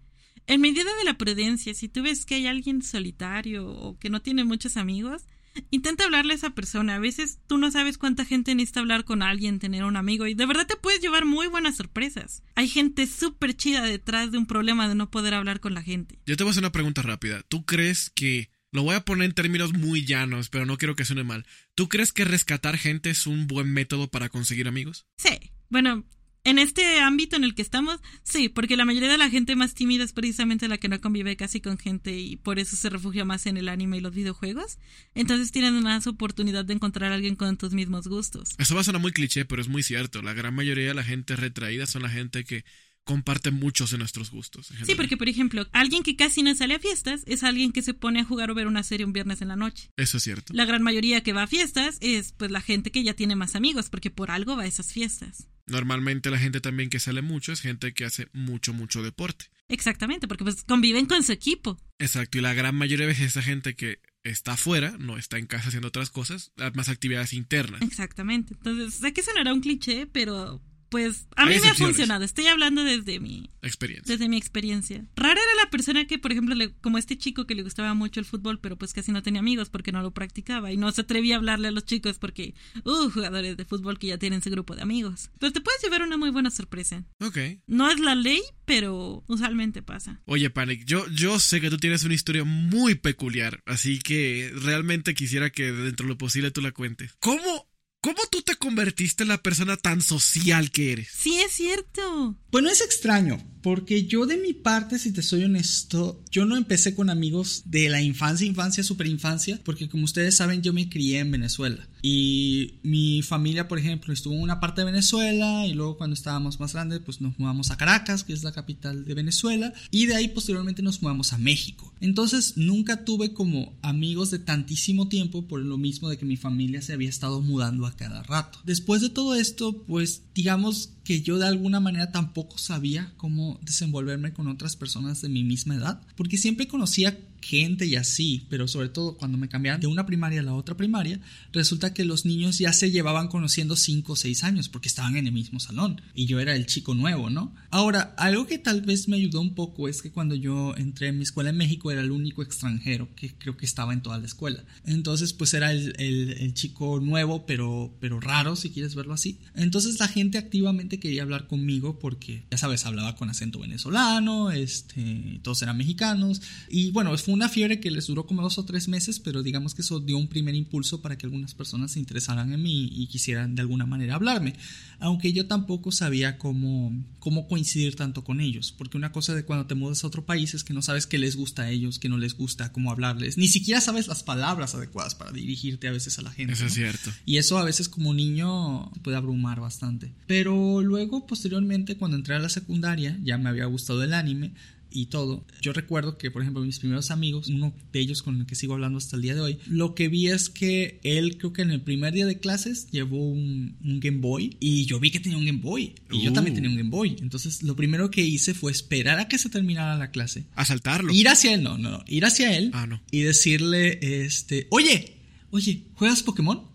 En medida de la prudencia, si tú ves que hay alguien solitario o que no tiene muchos amigos, intenta hablarle a esa persona. A veces tú no sabes cuánta gente necesita hablar con alguien, tener un amigo, y de verdad te puedes llevar muy buenas sorpresas. Hay gente súper chida detrás de un problema de no poder hablar con la gente. Yo te voy a hacer una pregunta rápida. ¿Tú crees que... Lo voy a poner en términos muy llanos, pero no quiero que suene mal. ¿Tú crees que rescatar gente es un buen método para conseguir amigos? Sí, bueno, en este ámbito en el que estamos, sí, porque la mayoría de la gente más tímida es precisamente la que no convive casi con gente y por eso se refugia más en el anime y los videojuegos. Entonces tienen más oportunidad de encontrar a alguien con tus mismos gustos. Eso va a sonar muy cliché, pero es muy cierto. La gran mayoría de la gente retraída son la gente que comparte muchos de nuestros gustos. Sí, porque por ejemplo, alguien que casi no sale a fiestas es alguien que se pone a jugar o ver una serie un viernes en la noche. Eso es cierto. La gran mayoría que va a fiestas es pues la gente que ya tiene más amigos, porque por algo va a esas fiestas. Normalmente la gente también que sale mucho es gente que hace mucho, mucho deporte. Exactamente, porque pues conviven con su equipo. Exacto, y la gran mayoría de veces esa gente que está afuera, no está en casa haciendo otras cosas, más actividades internas. Exactamente. Entonces, sé que sonará un cliché, pero pues a mí me ha funcionado. Estoy hablando desde mi Experiencia. desde mi experiencia. Rara era la persona que, por ejemplo, le- como este chico que le gustaba mucho el fútbol, pero pues casi no tenía amigos porque no lo practicaba y no se atrevía a hablarle a los chicos porque, uh, jugadores de fútbol que ya tienen su grupo de amigos. Pero te puedes llevar una muy buena sorpresa. Ok. No es la ley, pero usualmente pasa. Oye, Panic, yo, yo sé que tú tienes una historia muy peculiar, así que realmente quisiera que dentro de lo posible tú la cuentes. ¿Cómo, cómo tú te convertiste en la persona tan social que eres? Sí, es cierto. Pues no es extraño. Porque yo de mi parte, si te soy honesto, yo no empecé con amigos de la infancia, infancia, super infancia, porque como ustedes saben, yo me crié en Venezuela. Y mi familia, por ejemplo, estuvo en una parte de Venezuela y luego cuando estábamos más grandes, pues nos mudamos a Caracas, que es la capital de Venezuela, y de ahí posteriormente nos mudamos a México. Entonces nunca tuve como amigos de tantísimo tiempo por lo mismo de que mi familia se había estado mudando a cada rato. Después de todo esto, pues digamos que yo de alguna manera tampoco sabía cómo desenvolverme con otras personas de mi misma edad, porque siempre conocía gente y así, pero sobre todo cuando me cambiaban de una primaria a la otra primaria, resulta que los niños ya se llevaban conociendo 5 o 6 años porque estaban en el mismo salón y yo era el chico nuevo, ¿no? Ahora, algo que tal vez me ayudó un poco es que cuando yo entré en mi escuela en México era el único extranjero que creo que estaba en toda la escuela. Entonces, pues era el, el, chico nuevo, pero, pero raro, si quieres verlo así. Entonces la gente activamente quería hablar conmigo porque, ya sabes, hablaba con acento venezolano, este, todos eran mexicanos y bueno, fue una fiebre que les duró como dos o tres meses, pero digamos que eso dio un primer impulso para que algunas personas se interesaran en mí y quisieran de alguna manera hablarme. Aunque yo tampoco sabía cómo, cómo coincidir tanto con ellos, porque una cosa de cuando te mudas a otro país es que no sabes qué les gusta a ellos, qué no les gusta, cómo hablarles, ni siquiera sabes las palabras adecuadas para dirigirte a veces a la gente. Eso es cierto. Y eso a veces como niño puede abrumar bastante. Pero luego, posteriormente, cuando entré a la secundaria, ya me había gustado el anime, y todo. Yo recuerdo que, por ejemplo, mis primeros amigos, uno de ellos con el que sigo hablando hasta el día de hoy, lo que vi es que él, creo que en el primer día de clases, llevó un, Game Boy y yo vi que tenía un Game Boy y yo también tenía un Game Boy. Entonces, lo primero que hice fue esperar a que se terminara la clase. Asaltarlo. Ir hacia él, no, no, no. Ir hacia él ah, no. y decirle, este, oye, oye, ¿juegas Pokémon?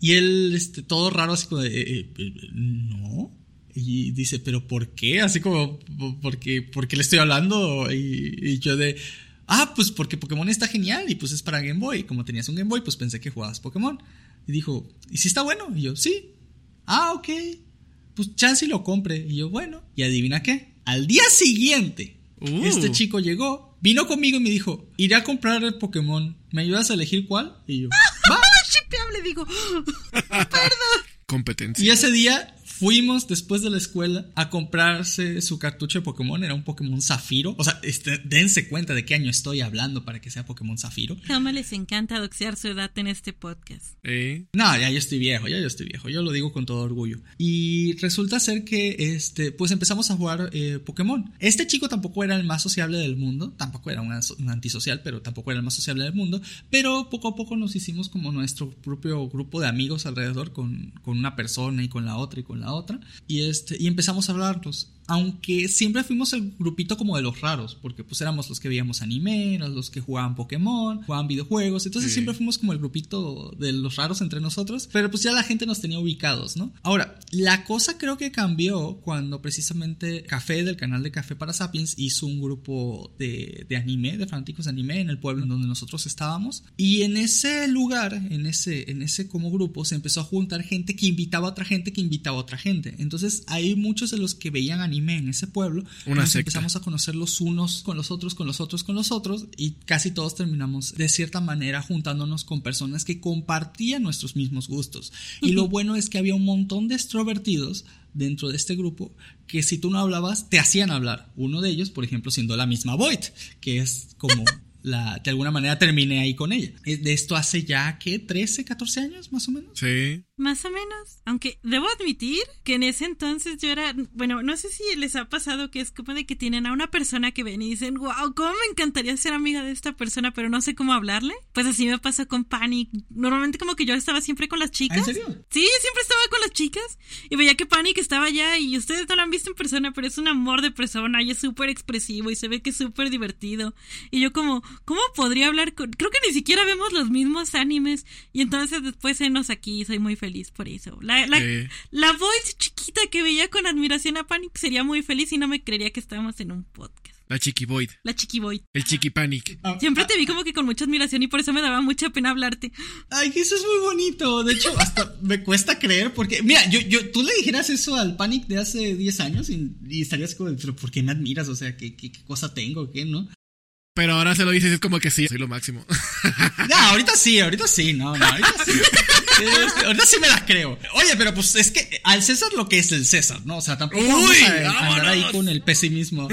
Y él, este, todo raro, así como de, eh, eh, eh, no. Y dice, pero ¿por qué? Así como, porque, porque le estoy hablando y, yo de, ah, pues porque Pokémon está genial y pues es para Game Boy. Como tenías un Game Boy, pues pensé que jugabas Pokémon. Y dijo, ¿y si está bueno? Y yo, sí. Ah, ok. Pues chance lo compre. Y yo, bueno. Y adivina qué. Al día siguiente, uh. este chico llegó, vino conmigo y me dijo, iré a comprar el Pokémon. ¿Me ayudas a elegir cuál? Y yo, va. digo. Perdón. Competencia. Y ese día Fuimos después de la escuela a comprarse su cartucho de Pokémon. Era un Pokémon Zafiro. O sea, este, dense cuenta de qué año estoy hablando para que sea Pokémon Zafiro. Jamás les encanta doxear su edad en este podcast. No, ya yo estoy viejo, ya yo estoy viejo. Yo lo digo con todo orgullo. Y resulta ser que, este, pues empezamos a jugar eh, Pokémon. Este chico tampoco era el más sociable del mundo. Tampoco era un, antisocial, pero tampoco era el más sociable del mundo. Pero poco a poco nos hicimos como nuestro propio grupo de amigos alrededor con, con una persona y con la otra y con la otra. Y, este, y empezamos a hablarnos aunque siempre fuimos el grupito como de los raros, porque pues éramos los que veíamos anime, los que jugaban Pokémon, jugaban videojuegos, entonces siempre fuimos como el grupito de los raros entre nosotros, pero pues ya la gente nos tenía ubicados, ¿no? Ahora, la cosa creo que cambió cuando precisamente Café del canal de Café para Sapiens hizo un grupo de, de anime, de fanáticos de anime en el pueblo en donde nosotros estábamos, y en ese lugar, en ese, en ese como grupo, se empezó a juntar gente que invitaba a otra gente que invitaba a otra gente, entonces hay muchos de los que veían anime en ese pueblo, nos empezamos a conocer los unos con los otros, con los otros, con los otros, y casi todos terminamos de cierta manera juntándonos con personas que compartían nuestros mismos gustos. Y lo bueno es que había un montón de extrovertidos dentro de este grupo que si tú no hablabas, te hacían hablar. Uno de ellos, por ejemplo, siendo la misma Void, que es como de alguna manera terminé ahí con ella. Eh, de esto hace ya, ¿qué? ¿13, 14 años más o menos? Sí. Más o menos. Aunque debo admitir que en ese entonces yo era, bueno, no sé si les ha pasado que es como de que tienen a una persona que ven y dicen, wow, ¿cómo me encantaría ser amiga de esta persona, pero no sé cómo hablarle? Pues así me pasó con Panic. Normalmente como que yo estaba siempre con las chicas. ¿En serio? Sí, siempre estaba con las chicas y veía que Panic estaba allá y ustedes no lo han visto en persona, pero es un amor de persona y es súper expresivo y se ve que es súper divertido. Y yo como, ¿cómo podría hablar con...? Creo que ni siquiera vemos los mismos animes y entonces después enos aquí soy muy feliz por eso. La, la, la voice chiquita que veía con admiración a Panic sería muy feliz y no me creería que estábamos en un podcast. La Chiqui Void. La Chiqui Void. El Chiqui Panic. Ah, Siempre te vi como que con mucha admiración y por eso me daba mucha pena hablarte. Ay, eso es muy bonito. De hecho, hasta me cuesta creer porque, mira, yo, yo, tú le dijeras eso al Panic de hace 10 años y, estarías como, pero ¿por qué me admiras? O sea, ¿qué, qué, qué cosa tengo? ¿Qué no? Pero ahora se lo dices, es como que sí, soy lo máximo. No, ahorita sí, ahorita sí, no, no, ahorita sí. Ahorita sí me la creo. Oye, pero pues es que al César lo que es el César, ¿no? O sea, tampoco Uy, vamos a andar ahí con el pesimismo.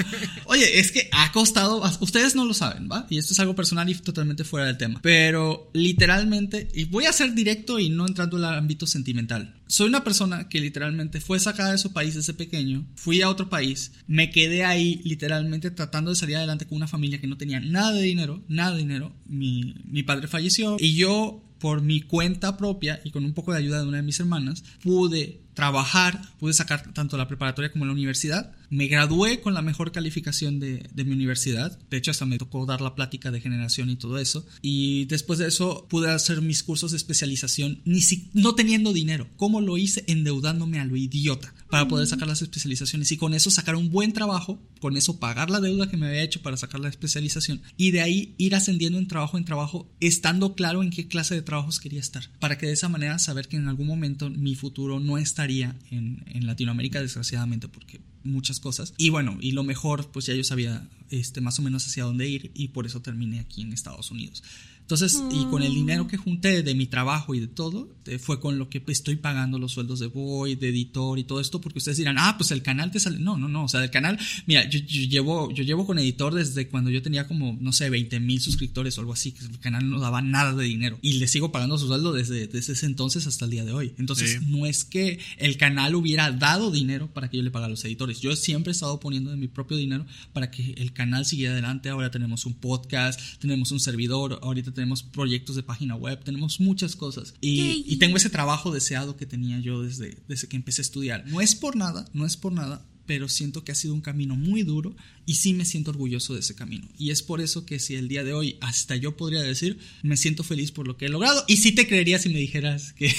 Oye, es que ha costado, ustedes no lo saben, ¿va? Y esto es algo personal y totalmente fuera del tema. Pero literalmente, y voy a ser directo y no entrando al ámbito sentimental. Soy una persona que literalmente fue sacada de su país desde pequeño, fui a otro país, me quedé ahí literalmente tratando de salir adelante con una familia que no tenía nada de dinero, nada de dinero. Mi, mi padre falleció y yo por mi cuenta propia y con un poco de ayuda de una de mis hermanas, pude trabajar, pude sacar tanto la preparatoria como la universidad. Me gradué con la mejor calificación de, de, mi universidad. De hecho, hasta me tocó dar la plática de generación y todo eso. Y después de eso pude hacer mis cursos de especialización ni si, no teniendo dinero. ¿Cómo lo hice? Endeudándome a lo idiota para poder sacar las especializaciones y con eso sacar un buen trabajo, con eso pagar la deuda que me había hecho para sacar la especialización y de ahí ir ascendiendo en trabajo en trabajo, estando claro en qué clase de trabajos quería estar, para que de esa manera saber que en algún momento mi futuro no estaría en, en Latinoamérica, desgraciadamente, porque muchas cosas. Y bueno, y lo mejor, pues ya yo sabía este, más o menos hacia dónde ir y por eso terminé aquí en Estados Unidos. Entonces, mm. y con el dinero que junté de mi trabajo y de todo, eh, fue con lo que estoy pagando los sueldos de Void, de editor y todo esto, porque ustedes dirán, ah, pues el canal te sale. No, no, no, o sea, el canal, mira, yo, yo llevo, yo llevo con editor desde cuando yo tenía como, no sé, 20 mil suscriptores o algo así, que el canal no daba nada de dinero y le sigo pagando su sueldo desde, desde ese entonces hasta el día de hoy. Entonces, sí. no es que el canal hubiera dado dinero para que yo le pagara a los editores. Yo siempre he estado poniendo de mi propio dinero para que el canal siguiera adelante. Ahora tenemos un podcast, tenemos un servidor, ahorita tenemos proyectos de página web, tenemos muchas cosas. Y, y, tengo ese trabajo deseado que tenía yo desde, desde que empecé a estudiar. No es por nada, no es por nada, pero siento que ha sido un camino muy duro y sí me siento orgulloso de ese camino. Y es por eso que si el día de hoy hasta yo podría decir, me siento feliz por lo que he logrado y sí te creería si me dijeras que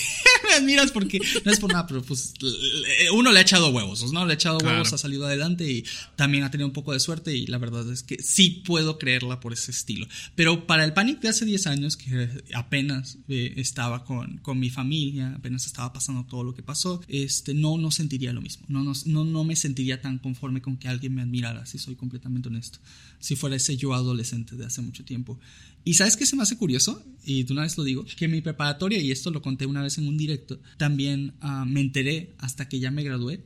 me admiras porque no es por nada, pero pues uno le ha echado huevos, ¿no? Le ha echado claro. huevos, ha salido adelante y también ha tenido un poco de suerte y la verdad es que sí puedo creerla por ese estilo. Pero para el Panic de hace 10 años, que apenas eh, estaba con, con, mi familia, apenas estaba pasando todo lo que pasó, este, no, no sentiría lo mismo, no, no, no, me sentiría tan conforme con que alguien me admirara, si soy completamente honesto, si fuera ese yo adolescente de hace mucho tiempo. Y sabes qué se me hace curioso, y de una vez lo digo, que mi preparatoria, y esto lo conté una vez en un directo, también uh, me enteré hasta que ya me gradué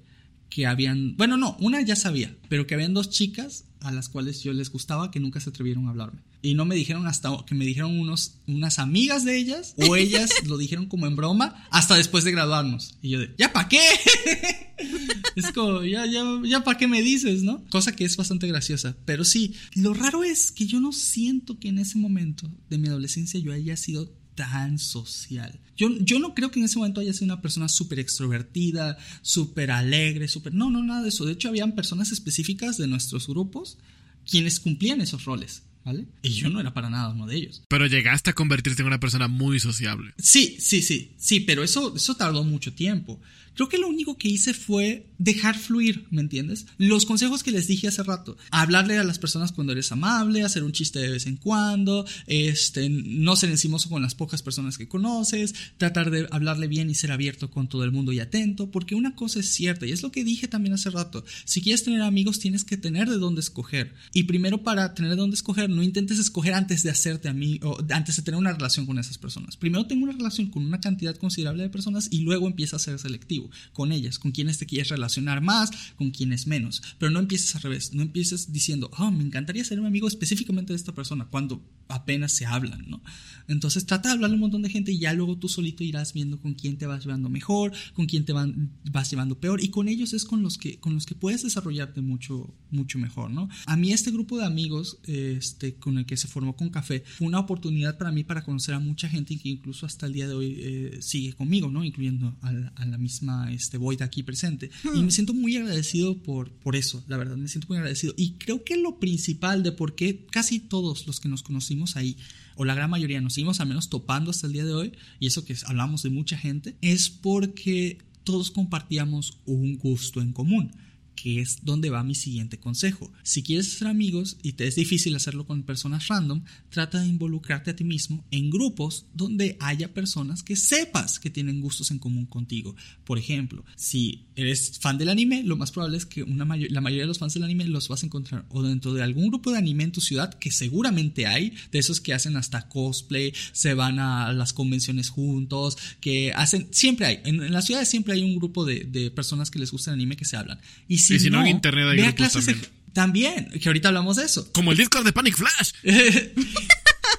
que habían, bueno, no, una ya sabía, pero que habían dos chicas a las cuales yo les gustaba que nunca se atrevieron a hablarme. Y no me dijeron hasta que me dijeron unos, unas amigas de ellas, o ellas lo dijeron como en broma, hasta después de graduarnos. Y yo de, ¿ya para qué? es como, ya, ya, ya para qué me dices, ¿no? Cosa que es bastante graciosa. Pero sí, lo raro es que yo no siento que en ese momento de mi adolescencia yo haya sido tan social. Yo, yo no creo que en ese momento haya sido una persona súper extrovertida, súper alegre, súper... No, no, nada de eso. De hecho, habían personas específicas de nuestros grupos quienes cumplían esos roles. ¿Vale? Y yo no era para nada uno de ellos. Pero llegaste a convertirte en una persona muy sociable. Sí, sí, sí, sí, pero eso, eso tardó mucho tiempo. Creo que lo único que hice fue dejar fluir, ¿me entiendes? Los consejos que les dije hace rato. Hablarle a las personas cuando eres amable, hacer un chiste de vez en cuando, este, no ser encimoso con las pocas personas que conoces, tratar de hablarle bien y ser abierto con todo el mundo y atento, porque una cosa es cierta, y es lo que dije también hace rato, si quieres tener amigos tienes que tener de dónde escoger. Y primero para tener de dónde escoger, no intentes escoger antes de hacerte amigo, antes de tener una relación con esas personas. Primero tengo una relación con una cantidad considerable de personas y luego empieza a ser selectivo con ellas, con quienes te quieres relacionar más, con quienes menos. Pero no empieces al revés, no empieces diciendo, oh, me encantaría ser un amigo específicamente de esta persona, cuando apenas se hablan, ¿no? Entonces trata de hablarle a un montón de gente y ya luego tú solito irás viendo con quién te vas llevando mejor, con quién te vas llevando peor y con ellos es con los que, con los que puedes desarrollarte mucho, mucho mejor, ¿no? A mí este grupo de amigos este, con el que se formó con Café fue una oportunidad para mí para conocer a mucha gente que incluso hasta el día de hoy eh, sigue conmigo, ¿no? Incluyendo a la misma este, Void aquí presente. Y me siento muy agradecido por, por eso, la verdad, me siento muy agradecido. Y creo que lo principal de por qué casi todos los que nos conocimos ahí, o la gran mayoría nos seguimos al menos topando hasta el día de hoy, y eso que hablamos de mucha gente, es porque todos compartíamos un gusto en común que es donde va mi siguiente consejo. Si quieres ser amigos y te es difícil hacerlo con personas random, trata de involucrarte a ti mismo en grupos donde haya personas que sepas que tienen gustos en común contigo. Por ejemplo, si eres fan del anime, lo más probable es que una la mayoría de los fans del anime los vas a encontrar o dentro de algún grupo de anime en tu ciudad, que seguramente hay, de esos que hacen hasta cosplay, se van a las convenciones juntos, que hacen, siempre hay, en, las ciudades siempre hay un grupo de, de, personas que les gusta el anime que se hablan. Y si, no, en internet hay grupos también. también, que ahorita hablamos de eso. Como el Discord de Panic Flash.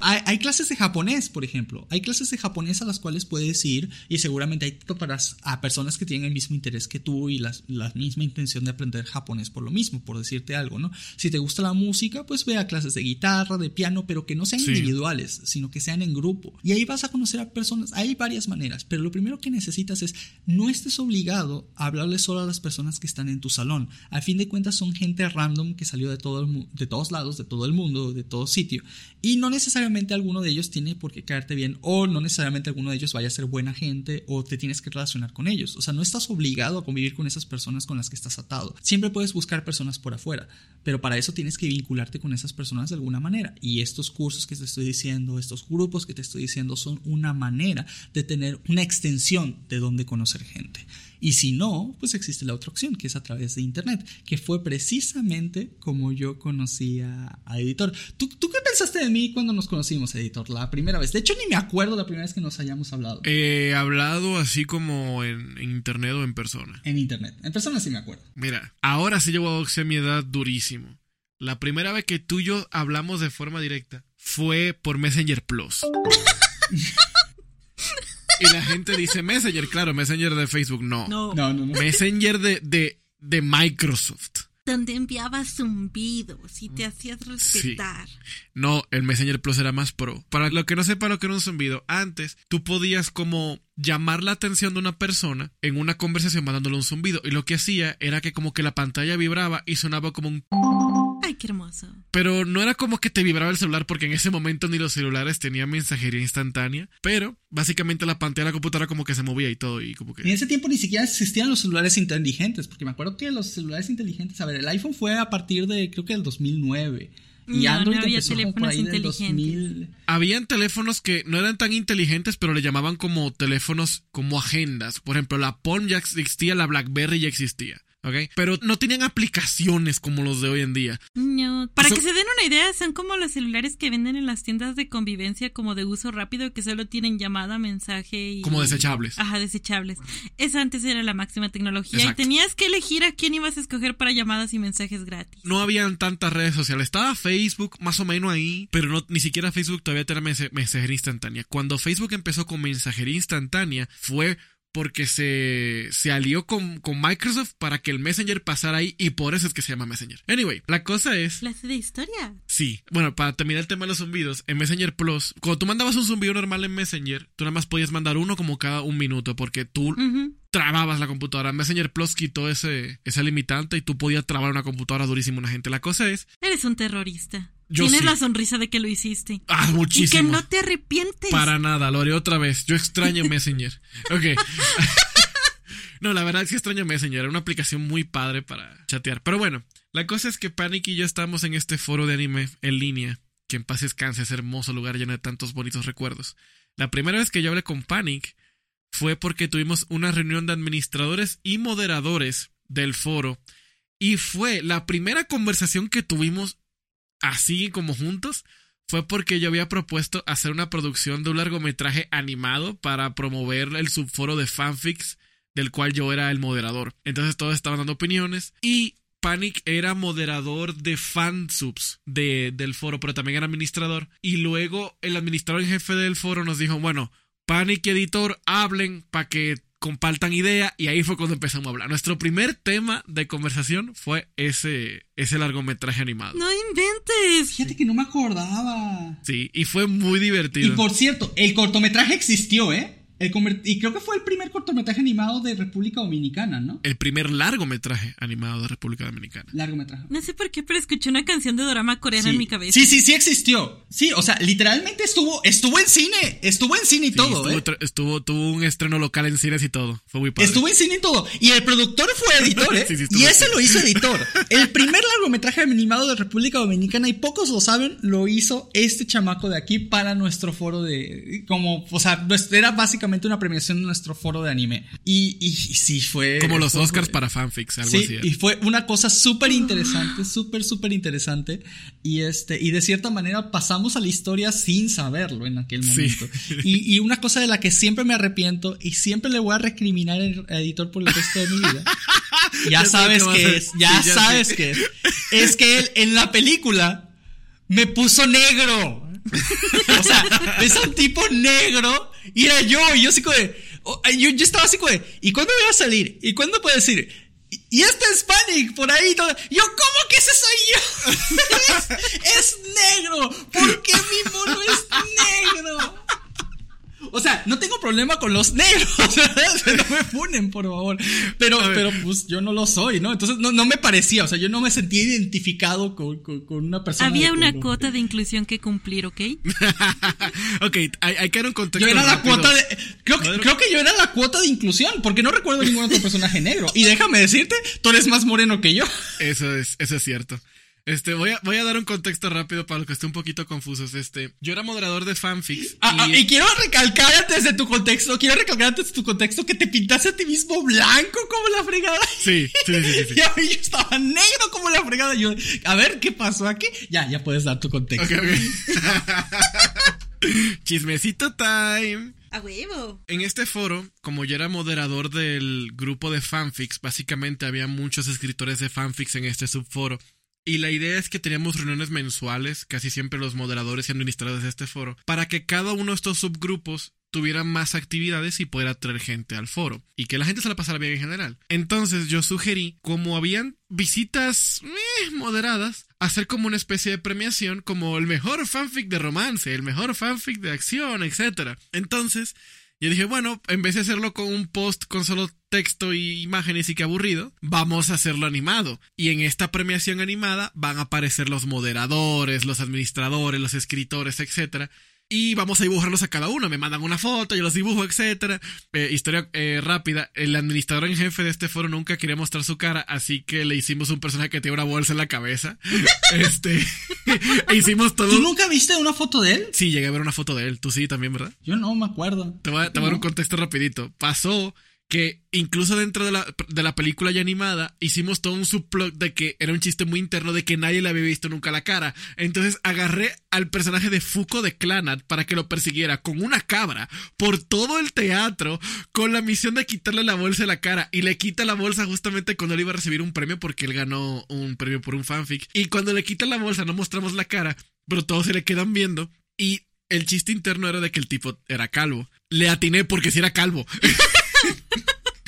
hay, clases de japonés, por ejemplo. Hay clases de japonés a las cuales puedes ir y seguramente ahí toparás a personas que tienen el mismo interés que tú y la misma intención de aprender japonés por lo mismo, por decirte algo, ¿no? Si te gusta la música, pues ve a clases de guitarra, de piano, pero que no sean individuales, sino que sean en grupo. Y ahí vas a conocer a personas. Hay varias maneras, pero lo primero que necesitas es no estés obligado a hablarle solo a las personas que están en tu salón. A fin de cuentas son gente random que salió de, todo de todos lados, de todo el mundo, de todo sitio. Y no necesariamente alguno de ellos tiene por qué caerte bien o no necesariamente alguno de ellos vaya a ser buena gente o te tienes que relacionar con ellos. O sea, no estás obligado a convivir con esas personas con las que estás atado. Siempre puedes buscar personas por afuera, pero para eso tienes que vincularte con esas personas de alguna manera. Y estos cursos que te estoy diciendo, estos grupos que te estoy diciendo son una manera de tener una extensión de donde conocer gente. Y si no, pues existe la otra opción, que es a través de Internet, que fue precisamente como yo conocí a, Editor. ¿Tú, ¿Tú, qué pensaste de mí cuando nos conocimos, Editor, la primera vez? De hecho, ni me acuerdo la primera vez que nos hayamos hablado. He hablado así como en, Internet o en persona. En Internet. En persona sí me acuerdo. Mira, ahora sí llevo a mi edad durísimo. La primera vez que tú y yo hablamos de forma directa fue por Messenger Plus. Y la gente dice Messenger, claro, Messenger de Facebook, no. No, no, no. Messenger de, de, de Microsoft. Donde enviabas zumbidos y te hacías respetar. No, el Messenger Plus era más pro. Para lo que no sepa lo que era un zumbido, antes tú podías como llamar la atención de una persona en una conversación mandándole un zumbido. Y lo que hacía era que como que la pantalla vibraba y sonaba como un qué hermoso. Pero no era como que te vibraba el celular porque en ese momento ni los celulares tenían mensajería instantánea. Pero básicamente la pantalla de la computadora como que se movía y todo. Y como que... En ese tiempo ni siquiera existían los celulares inteligentes. Porque me acuerdo que los celulares inteligentes, a ver, el iPhone fue a partir de creo que del 2009. Y Android no había teléfonos inteligentes. Habían teléfonos que no eran tan inteligentes, pero le llamaban como teléfonos como agendas. Por ejemplo, la Palm ya existía, la BlackBerry ya existía. ¿Ok? Pero no tenían aplicaciones como los de hoy en día. No, para que se den una idea, son como los celulares que venden en las tiendas de convivencia como de uso rápido que solo tienen llamada, mensaje y... Como desechables. Ajá, desechables. Esa antes era la máxima tecnología y tenías que elegir a quién ibas a escoger para llamadas y mensajes gratis. No habían tantas redes sociales. Estaba Facebook más o menos ahí, pero no, ni siquiera Facebook todavía tenía mensajería instantánea. Cuando Facebook empezó con mensajería instantánea fue porque se, se alió con, con, Microsoft para que el Messenger pasara ahí y por eso es que se llama Messenger. Anyway, la cosa es... La de historia. Sí. Bueno, para terminar el tema de los zumbidos, en Messenger Plus, cuando tú mandabas un zumbido normal en Messenger, tú nada más podías mandar uno como cada un minuto porque tú trababas la computadora. Messenger Plus quitó ese, ese limitante y tú podías trabar una computadora durísimo una gente. La cosa es... Eres un terrorista. Tienes la sonrisa de que lo hiciste. Ah, muchísimo. Y que no te arrepientes. Para nada, lo haré otra vez. Yo extraño Messenger. Ok. no, la verdad es que extraño Messenger. Era una aplicación muy padre para chatear. Pero bueno, la cosa es que Panic y yo estamos en este foro de anime en línea. Que en paz descanse, ese hermoso lugar lleno de tantos bonitos recuerdos. La primera vez que yo hablé con Panic fue porque tuvimos una reunión de administradores y moderadores del foro. Y fue la primera conversación que tuvimos así como juntos fue porque yo había propuesto hacer una producción de un largometraje animado para promover el subforo de fanfics del cual yo era el moderador. Entonces todos estaban dando opiniones y Panic era moderador de fansubs de, del foro, pero también era administrador. Y luego el administrador en jefe del foro nos dijo, bueno, Panic y editor hablen para que compartan idea y ahí fue cuando empezamos a hablar. Nuestro primer tema de conversación fue ese, ese largometraje animado. No inventes. Fíjate que no me acordaba. Sí, y fue muy divertido. Y por cierto, el cortometraje existió, ¿eh? El y creo que fue el primer cortometraje animado de República Dominicana, ¿no? El primer largometraje animado de República Dominicana. Largometraje. No sé por qué, pero escuché una canción de drama coreana Sí. en mi cabeza. Sí, sí, sí existió. Sí, o sea, literalmente estuvo, estuvo en cine, estuvo en cine y Sí, todo, estuvo, ¿eh? estuvo- tuvo un estreno local en cines y todo. Fue muy padre. Estuvo en cine y todo. Y el productor fue editor, ¿eh? Sí, y ese lo hizo editor. El primer largometraje animado de República Dominicana, y pocos lo saben, lo hizo este chamaco de aquí para nuestro foro de. Como, o sea, era básicamente una premiación de nuestro foro de anime. Y, y, y sí, fue. Como los fue- Oscars fue- para fanfics, algo Sí, así. y fue una cosa súper interesante, súper, súper interesante. Y este, y de cierta manera pasamos a la historia sin saberlo en aquel Sí. momento. Y, y una cosa de la que siempre me arrepiento y siempre le voy a recriminar al editor por el resto de mi vida. Ya, sabes que decir. es, ya, Sí, ya sabes sé. que es. Es que él en la película me puso negro. O sea, es un tipo negro y era yo. Y yo así como de. Yo, estaba así como de. ¿Y cuándo voy a salir? ¿Y cuándo puedo decir? Y- este es Panic por ahí. Todo. Yo, ¿cómo que ese soy yo? es, es negro. ¿Por qué mi mono es negro? O sea, no tengo problema con los negros. no me funen, por favor. Pero, pero pues yo no lo soy, ¿no? Entonces no, no me parecía. O sea, yo no me sentía identificado con, con- con una persona. Había de una color. cuota de inclusión que cumplir, ¿ok? ok, hay, hay que dar un contexto. Yo era la rápido. cuota de. Creo, que- creo que yo era la cuota de inclusión, porque no recuerdo ningún otro personaje negro. Y déjame decirte, tú eres más moreno que yo. Eso es, eso es cierto. Este, voy a, voy a dar un contexto rápido para los que estén un poquito confusos. Este, yo era moderador de fanfics. Ah, ah, y, quiero recalcar antes de tu contexto, quiero recalcar antes de tu contexto que te pintaste a ti mismo blanco como la fregada. Sí, sí, sí, sí, sí. Y a mí yo estaba negro como la fregada. Yo, a ver, ¿qué pasó aquí? Ya, ya puedes dar tu contexto. Ok, ok. Chismecito time. A huevo. En este foro, como yo era moderador del grupo de fanfics, básicamente había muchos escritores de fanfics en este subforo. Y la idea es que teníamos reuniones mensuales, casi siempre los moderadores y administradores de este foro, para que cada uno de estos subgrupos tuviera más actividades y pudiera traer gente al foro. Y que la gente se la pasara bien en general. Entonces yo sugerí, como habían visitas eh, moderadas, hacer como una especie de premiación como el mejor fanfic de romance, el mejor fanfic de acción, etc. Entonces, yo dije, bueno, en vez de hacerlo con un post con solo texto y imágenes y que aburrido, vamos a hacerlo animado. Y en esta premiación animada van a aparecer los moderadores, los administradores, los escritores, etcétera. Y vamos a dibujarlos a cada uno. Me mandan una foto, yo los dibujo, etcétera. Eh, historia eh, rápida. El administrador en jefe de este foro nunca quería mostrar su cara, así que le hicimos un personaje que tiene una bolsa en la cabeza. este. e hicimos todo. ¿Tú nunca viste una foto de él? Sí, llegué a ver una foto de él. Tú sí también, ¿verdad? Yo no me acuerdo. Te voy a, te voy a dar un contexto rapidito. Pasó que incluso dentro de la, de la película ya animada hicimos todo un subplot de que era un chiste muy interno de que nadie le había visto nunca la cara. Entonces agarré al personaje de Fuko de Clanat para que lo persiguiera con una cabra por todo el teatro con la misión de quitarle la bolsa de la cara y le quita la bolsa justamente cuando él iba a recibir un premio porque él ganó un premio por un fanfic. Y cuando le quita la bolsa no mostramos la cara, pero todos se le quedan viendo y el chiste interno era de que el tipo era calvo. Le atiné porque si era calvo.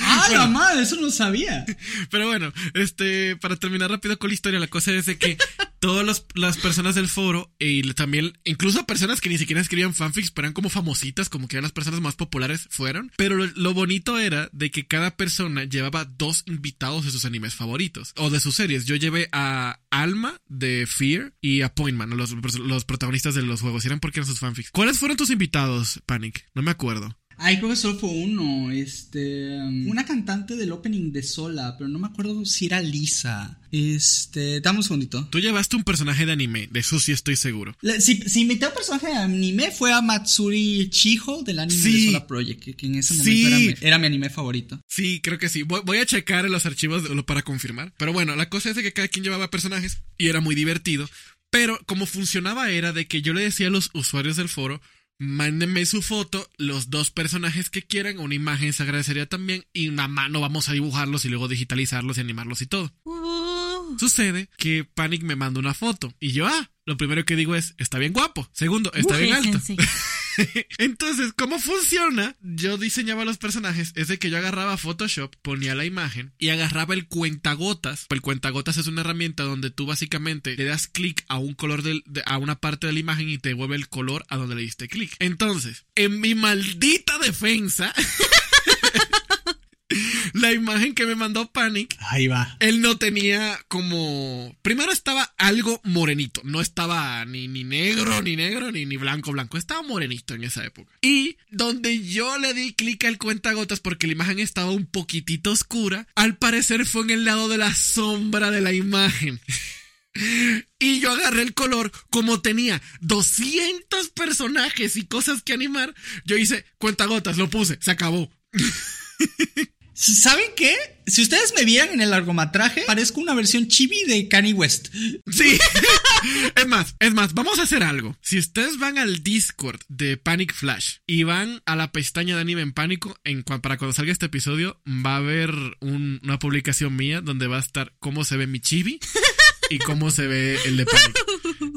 Ah, la madre, eso no sabía. Pero bueno, este, para terminar rápido con la historia, la cosa es de que todas las personas del foro y también, incluso personas que ni siquiera escribían fanfics, pero eran como famositas, como que eran las personas más populares, fueron. Pero lo, lo bonito era de que cada persona llevaba dos invitados de sus animes favoritos o de sus series. Yo llevé a Alma de Fear y a Pointman, los, los protagonistas de los juegos. Y eran porque eran sus fanfics. ¿Cuáles fueron tus invitados, Panic? No me acuerdo. Ay, creo que solo fue uno. Este. um, Una cantante del opening de Sola, pero no me acuerdo si era Lisa. Este. Dame un segundito. Tú llevaste un personaje de anime, de eso sí estoy seguro. La- Si, si invité a un personaje de anime fue a Matsuri Chiho del anime Sí. de Sola Project, que, que en ese momento Sí. era, mi, era mi anime favorito. Sí, creo que sí. Voy, voy a checar en los archivos de- para confirmar. Pero bueno, la cosa es de que cada quien llevaba personajes y era muy divertido. Pero como funcionaba era de que yo le decía a los usuarios del foro, mándenme su foto, los dos personajes que quieran, una imagen se agradecería también y una mano vamos a dibujarlos y luego digitalizarlos y animarlos y todo. Uh, Sucede que Panic me manda una foto y yo, ah, lo primero que digo es, está bien guapo. Segundo, está bien alto. Entonces, ¿cómo funciona? Yo diseñaba los personajes, es de que yo agarraba Photoshop, ponía la imagen y agarraba el cuentagotas. El cuentagotas es una herramienta donde tú básicamente le das clic a un color de, a una parte de la imagen y te devuelve el color a donde le diste clic. Entonces, en mi maldita defensa, la imagen que me mandó Panic. Ahí va. Él no tenía como. Primero estaba algo morenito. No estaba ni, ni negro, ni negro, ni, ni blanco, blanco. Estaba morenito en esa época. Y donde yo le di clic al cuentagotas porque la imagen estaba un poquitito oscura, al parecer fue en el lado de la sombra de la imagen. Y yo agarré el color, como tenía 200 personajes y cosas que animar, yo hice cuentagotas, lo puse, se acabó. ¿Saben qué? Si ustedes me vieran en el largometraje, parezco una versión chibi de Kanye West. Sí. es más, es más, vamos a hacer algo. Si ustedes van al Discord de Panic Flash y van a la pestaña de anime en pánico, en, para cuando salga este episodio, va a haber una publicación mía donde va a estar cómo se ve mi chibi y cómo se ve el de Panic.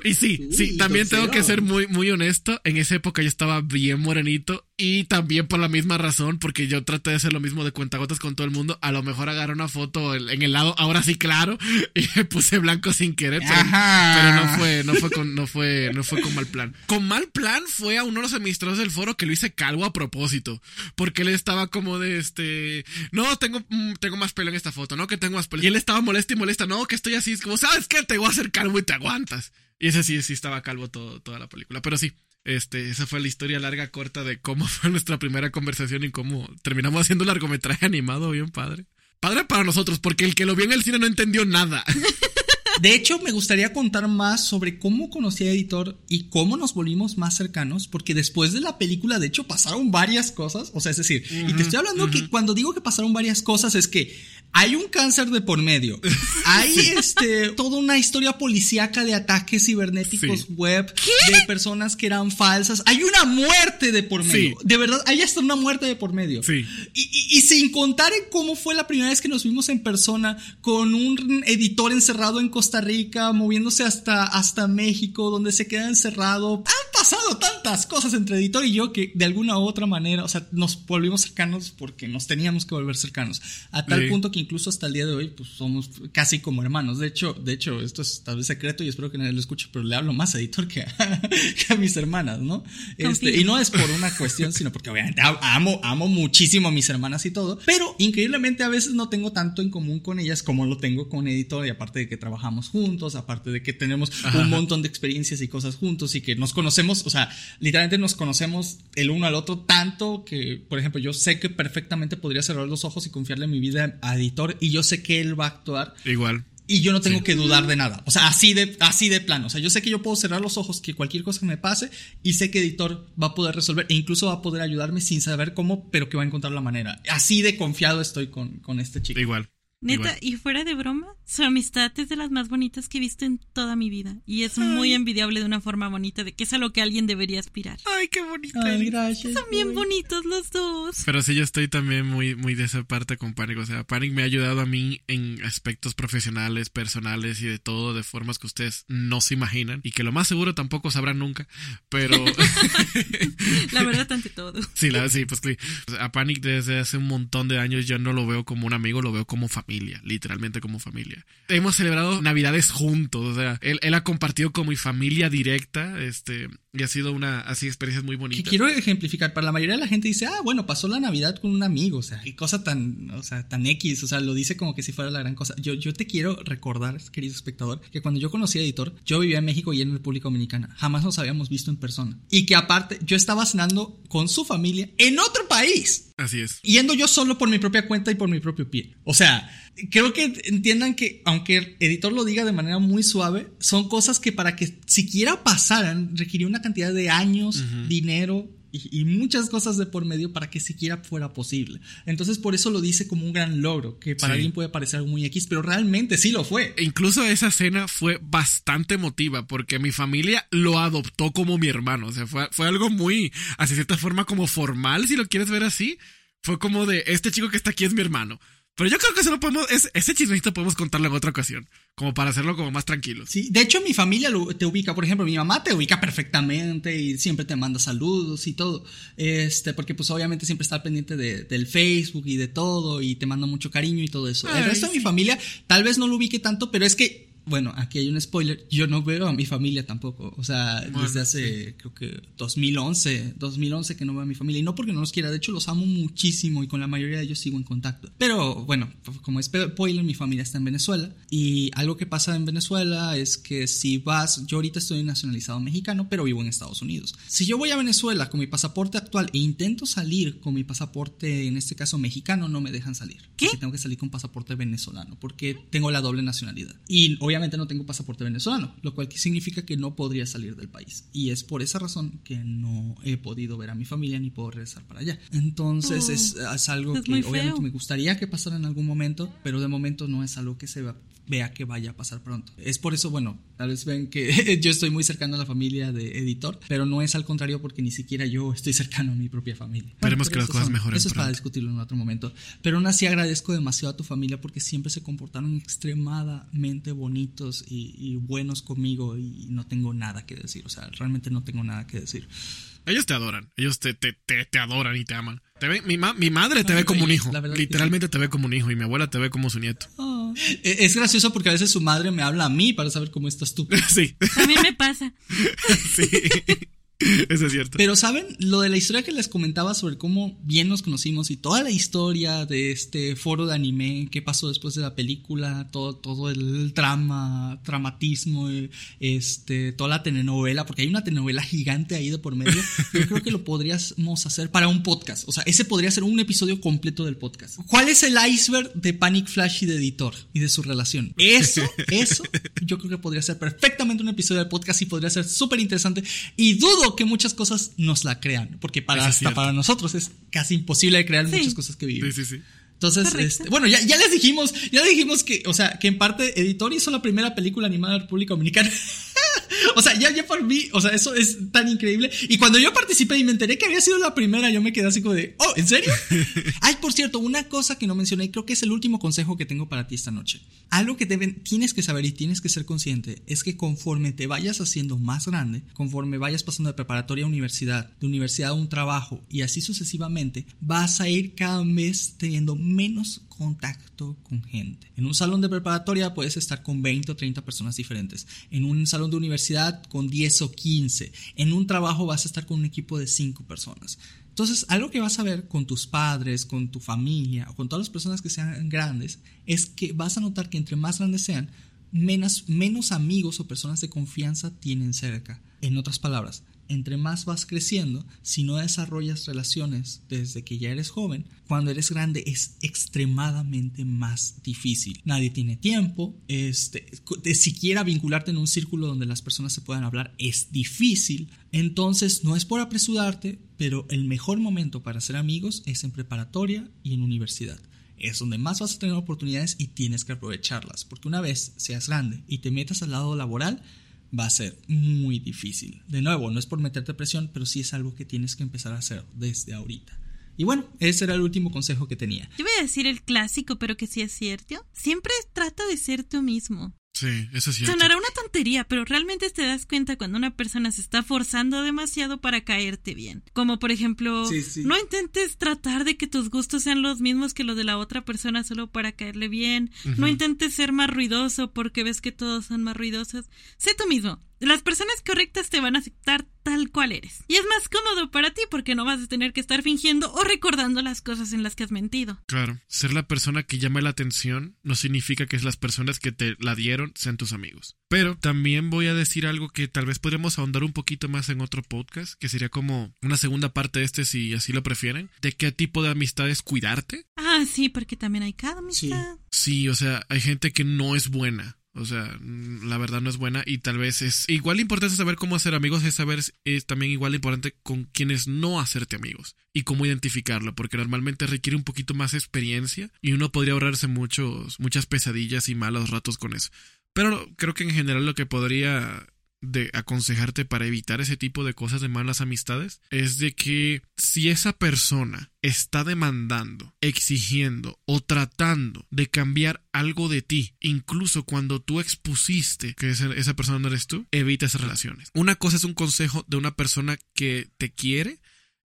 Y sí, sí, también tengo que ser muy, muy honesto. En esa época yo estaba bien morenito y también por la misma razón, porque yo traté de hacer lo mismo de cuentagotas con todo el mundo. A lo mejor agarré una foto en el lado, ahora sí claro, y me puse blanco sin querer, pero, no fue, no fue con, no fue, no fue con mal plan. Con mal plan fue a uno de los administradores del foro que lo hice calvo a propósito, porque él estaba como de este, no, tengo, mm, tengo más pelo en esta foto, no, que tengo más pelo. Y él estaba molesto y molesta, no, que estoy así, es como, ¿sabes qué? Te voy a hacer calvo y te aguantas. Y ese sí, sí estaba calvo todo, toda la película. Pero sí, este, esa fue la historia larga, corta de cómo fue nuestra primera conversación y cómo terminamos haciendo un largometraje animado bien padre. Padre para nosotros, porque el que lo vio en el cine no entendió nada. De hecho, me gustaría contar más sobre cómo conocí a Editor y cómo nos volvimos más cercanos, porque después de la película, de hecho, pasaron varias cosas. O sea, es decir, y te estoy hablando que cuando digo que pasaron varias cosas es que hay un cáncer de por medio. Hay este toda una historia policíaca de ataques cibernéticos web de personas que eran falsas. Hay una muerte de por medio. De verdad, hay hasta una muerte de por medio. Sí. Y, sin contar en cómo fue la primera vez que nos vimos en persona con un editor encerrado en Costa Rica, moviéndose hasta, hasta México, donde se queda encerrado. Han pasado tantas cosas entre editor y yo que de alguna u otra manera, o sea, nos volvimos cercanos porque nos teníamos que volver cercanos. A tal punto que incluso hasta el día de hoy, pues somos casi como hermanos. De hecho, de hecho, esto es tal vez secreto y espero que nadie lo escuche, pero le hablo más a editor que a, mis hermanas, ¿no? Este, y no es por una cuestión, sino porque obviamente amo, amo muchísimo a mis hermanas y todo, pero increíblemente a veces no tengo tanto en común con ellas como lo tengo con editor y aparte de que trabajamos juntos, aparte de que tenemos un montón de experiencias y cosas juntos y que nos conocemos, o sea, literalmente nos conocemos el uno al otro tanto que, por ejemplo, yo sé que perfectamente podría cerrar los ojos y confiarle mi vida a editor y yo sé que él va a actuar. Igual. Y yo no tengo que dudar de nada. O sea, así de, así de plano. O sea, yo sé que yo puedo cerrar los ojos, que cualquier cosa que me pase, y sé que editor va a poder resolver e incluso va a poder ayudarme sin saber cómo, pero que va a encontrar la manera. Así de confiado estoy con, con este chico. Igual. Neta, y fuera de broma, su amistad es de las más bonitas que he visto en toda mi vida. Y es muy envidiable de una forma bonita, de que es a lo que alguien debería aspirar. Ay, qué bonito. gracias. Son bien bonitos los dos. Pero sí, yo estoy también muy, muy de esa parte con Panic. O sea, Panic me ha ayudado a mí en aspectos profesionales, personales y de todo, de formas que ustedes no se imaginan. Y que lo más seguro tampoco sabrán nunca. Pero. la verdad, ante todo. Sí, la, sí, pues a Panic desde hace un montón de años yo no lo veo como un amigo, lo veo como familia literalmente como familia. Hemos celebrado Navidades juntos, o sea, él, él ha compartido con mi familia directa, este, y ha sido una así experiencia muy bonita. quiero ejemplificar, para la mayoría de la gente dice, ah, bueno, pasó la Navidad con un amigo, o sea, qué cosa tan, o sea, tan X, o sea, lo dice como que si fuera la gran cosa. Yo, yo te quiero recordar, querido espectador, que cuando yo conocí a Editor, yo vivía en México y en República Dominicana. Jamás nos habíamos visto en persona. Y que aparte, yo estaba cenando con su familia en otro país. Así es. Yendo yo solo por mi propia cuenta y por mi propio pie. O sea, creo que entiendan que, aunque el editor lo diga de manera muy suave, son cosas que para que siquiera pasaran requirió una cantidad de años, dinero y, muchas cosas de por medio para que siquiera fuera posible. Entonces, por eso lo dice como un gran logro, que para alguien puede parecer algo muy X, pero realmente sí lo fue. E incluso esa cena fue bastante emotiva, porque mi familia lo adoptó como mi hermano. O sea, fue, fue algo muy, así cierta forma, como formal, si lo quieres ver así. Fue como de, este chico que está aquí es mi hermano. Pero yo creo que eso lo podemos, ese chismecito podemos contarlo en otra ocasión. Como para hacerlo como más tranquilo. Sí, de hecho mi familia lo- te ubica, por ejemplo, mi mamá te ubica perfectamente y siempre te manda saludos y todo, este, porque pues obviamente siempre está pendiente de- del Facebook y de todo y te manda mucho cariño y todo eso. El resto de mi familia tal vez no lo ubique tanto, pero es que, bueno, aquí hay un spoiler, yo no veo a mi familia tampoco, o sea, Bueno, desde hace creo que 2011, 2011 que no veo a mi familia y no porque no los quiera, de hecho los amo muchísimo y con la mayoría de ellos sigo en contacto. Pero bueno, como es spoiler, mi familia está en Venezuela y algo que pasa en Venezuela es que si vas, yo ahorita estoy nacionalizado mexicano, pero vivo en Estados Unidos. Si yo voy a Venezuela con mi pasaporte actual e intento salir con mi pasaporte, en este caso mexicano, no me dejan salir. ¿Qué? Tengo que salir con pasaporte venezolano porque tengo la doble nacionalidad. Y obviamente no tengo pasaporte venezolano, lo cual significa que no podría salir del país. Y es por esa razón que no he podido ver a mi familia ni puedo regresar para allá. Entonces Oh, es, es algo es que obviamente me gustaría que pasara en algún momento, pero de momento no es algo que se va- vea que vaya a pasar pronto. Es por eso, bueno, tal vez ven que yo estoy muy cercano a la familia de editor, pero no es al contrario porque ni siquiera yo estoy cercano a mi propia familia. Esperemos Bueno, que las cosas mejoren Eso es para pronto. discutirlo en otro momento. Pero aún así agradezco demasiado a tu familia porque siempre se comportaron extremadamente bonitos y, y buenos conmigo y no tengo nada que decir. O sea, realmente no tengo nada que decir. Ellos te adoran, ellos te, te, te, te adoran y te aman. Te ve- mi, ma- mi madre te Ay, ve como un hijo, la verdad que literalmente te ve como un hijo y mi abuela te ve como su nieto. Eh, Es gracioso porque a veces su madre me habla a mí para saber cómo estás tú. Sí, También me pasa. sí, eso es cierto. Pero saben, lo de la historia que les comentaba sobre cómo bien nos conocimos y toda la historia de este foro de anime, qué pasó después de la película, todo, todo el drama, dramatismo, eh, este, toda la telenovela, porque hay una telenovela gigante ahí de por medio. Yo creo que lo podríamos hacer para un podcast. O sea, ese podría ser un episodio completo del podcast. ¿Cuál es el iceberg de Panic Flash y de editor y de su relación? Eso, eso, yo creo que podría ser perfectamente un episodio del podcast y podría ser súper interesante. Y dudo que muchas cosas nos la crean, porque para, Eso hasta para nosotros es casi imposible de crear Sí. muchas cosas que Sí, vivimos. sí, sí. Entonces, Correcto. este, bueno, ya, ya les dijimos, ya les dijimos que, o sea, que en parte Editor hizo la primera película animada de la República Dominicana. o sea, ya, ya por mí, o sea, eso es tan increíble. Y cuando yo participé y me enteré que había sido la primera, yo me quedé así como de, oh, ¿en serio? Ay, por cierto, una cosa que no mencioné, creo que es el último consejo que tengo para ti esta noche. Algo que deben, tienes que saber y tienes que ser consciente es que conforme te vayas haciendo más grande, conforme vayas pasando de preparatoria a universidad, de universidad a un trabajo y así sucesivamente, vas a ir cada vez teniendo menos contacto con gente. En un salón de preparatoria puedes estar con 20 o 30 personas diferentes. En un salón de universidad con 10 o 15. En un trabajo vas a estar con un equipo de 5 personas. Entonces, algo que vas a ver con tus padres, con tu familia o con todas las personas que sean grandes, es que vas a notar que entre más grandes sean, menos, menos amigos o personas de confianza tienen cerca. En otras palabras, entre más vas creciendo, si no desarrollas relaciones desde que ya eres joven, cuando eres grande es extremadamente más difícil. Nadie tiene tiempo, este, de siquiera vincularte en un círculo donde las personas se puedan hablar es difícil. Entonces, no es por apresurarte, pero el mejor momento para ser amigos es en preparatoria y en universidad es donde más vas a tener oportunidades y tienes que aprovecharlas, porque una vez seas grande y te metas al lado laboral, va a ser muy difícil. De nuevo, no es por meterte presión, pero sí es algo que tienes que empezar a hacer desde ahorita. Y bueno, ese era el último consejo que tenía. Yo voy a decir el clásico, pero que sí es cierto. Siempre trata de ser tú mismo. Sí, eso es cierto. Sonará una tontería, pero realmente te das cuenta cuando una persona se está forzando demasiado para caerte bien. Como por ejemplo, Sí, sí. no intentes tratar de que tus gustos sean los mismos que los de la otra persona solo para caerle bien. No intentes ser más ruidoso porque ves que todos son más ruidosos. Sé tú mismo. Las personas correctas te van a aceptar tal cual eres. Y es más cómodo para ti porque no vas a tener que estar fingiendo o recordando las cosas en las que has mentido. Claro, ser la persona que llama la atención no significa que las personas que te la dieron sean tus amigos. Pero también voy a decir algo que tal vez podríamos ahondar un poquito más en otro podcast, que sería como una segunda parte de este si así lo prefieren, de qué tipo de amistades cuidarte. Ah, sí, porque también hay cada Sí. amistad. Sí, o sea, hay gente que no es buena. O sea, mm, la verdad no es buena y tal vez es igual importante saber cómo hacer amigos, es saber, es también igual importante con quienes no hacerte amigos y cómo identificarlo, porque normalmente requiere un poquito más experiencia y uno podría ahorrarse muchos, muchas pesadillas y malos ratos con eso. Pero creo que en general lo que podría de aconsejarte para evitar ese tipo de cosas de malas amistades es de que si esa persona está demandando, exigiendo o tratando de cambiar algo de ti, incluso cuando tú expusiste que esa, persona no eres tú, evita esas relaciones. Una cosa es un consejo de una persona que te quiere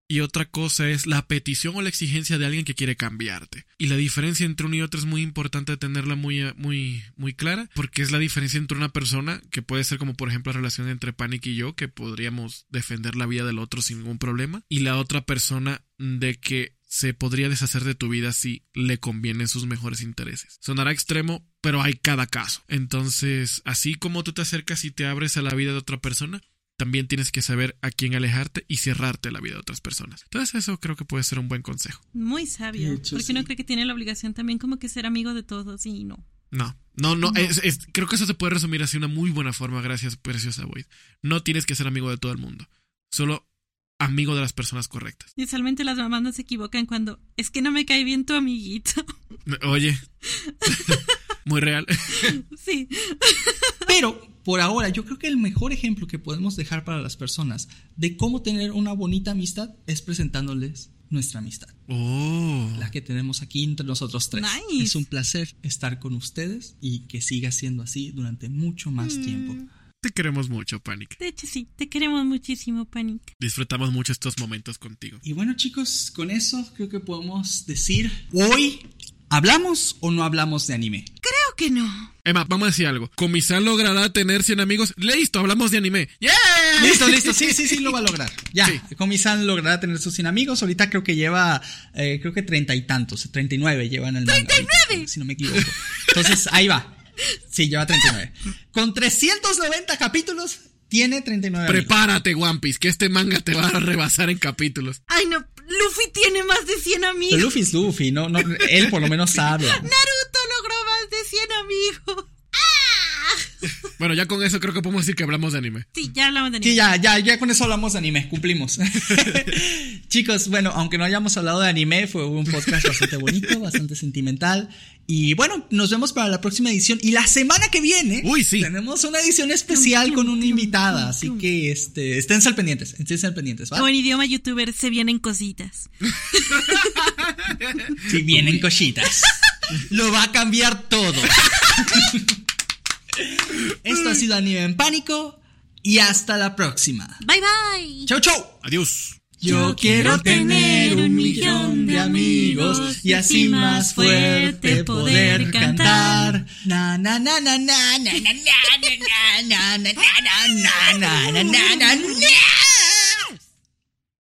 y otra cosa es la petición o la exigencia de alguien que quiere cambiarte. Y la diferencia entre uno y otro es muy importante tenerla muy, muy, muy clara, porque es la diferencia entre una persona, que puede ser como por ejemplo la relación entre Panic y yo, que podríamos defender la vida del otro sin ningún problema, y la otra persona de que se podría deshacer de tu vida si le convienen sus mejores intereses. Sonará extremo, pero hay cada caso. Entonces, así como tú te acercas y te abres a la vida de otra persona, también tienes que saber a quién alejarte y cerrarte la vida de otras personas. Entonces eso creo que puede ser un buen consejo. Muy sabio. Hecho, porque sí. uno cree que tiene la obligación también como que ser amigo de todos y no. No, no, no, es- es- creo que eso se puede resumir así de una muy buena forma, gracias, preciosa Boyd. No tienes que ser amigo de todo el mundo, solo amigo de las personas correctas. Y usualmente las mamás no se equivocan cuando es que no me cae bien tu amiguito. Oye, muy real. sí. Pero por ahora, yo creo que el mejor ejemplo que podemos dejar para las personas de cómo tener una bonita amistad es presentándoles nuestra amistad, Oh, la que tenemos aquí entre nosotros tres. Nice. Es un placer estar con ustedes y que siga siendo así durante mucho más Mm. tiempo. te queremos mucho, Panic. De hecho, sí, te queremos muchísimo, Panic. Disfrutamos mucho estos momentos contigo. Y bueno, chicos, con eso creo que podemos decir hoy ¿hablamos o no hablamos de anime? Creo que no. Emma, vamos a decir algo. Comisán logrará tener 100 amigos. Listo, hablamos de anime. ¡Yeah! Listo, listo. Sí, sí, sí, lo va a lograr. Ya, Sí. Komi-san logrará tener sus 100 amigos. Ahorita creo que lleva, eh, creo que treinta y tantos, 39 llevan el manga. ahorita, Si no me equivoco. Entonces, ahí va. Sí, lleva 39. Con 390 capítulos, tiene 39 amigos. Prepárate, One Piece, que este manga te va a rebasar en capítulos. Ay, no. Luffy tiene más de 100 Pero amigos. Luffy es Luffy, no, no, él por lo menos habla. Naruto logró más de 100 amigos. Bueno, ya con eso creo que podemos decir que hablamos de anime. Sí, ya hablamos de anime. Sí, ya, ya, ya con eso hablamos de anime, cumplimos. Chicos, bueno, aunque no hayamos hablado de anime, fue un podcast bastante bonito, bastante sentimental. Y bueno, nos vemos para la próxima edición. Y la semana que viene Uy, sí. tenemos una edición especial con una invitada. Así que este, esténse al pendientes, esténse al pendientes, ¿va? O en idioma youtuber se vienen cositas. Si vienen cositas. Lo va a cambiar todo. Esto ha sido Anime en Pánico. Y hasta la próxima. Bye bye. Chau, chau. Adiós. Yo quiero tener un millón de amigos y así más fuerte poder cantar. Na na na na na na na na na na na na na na na na na na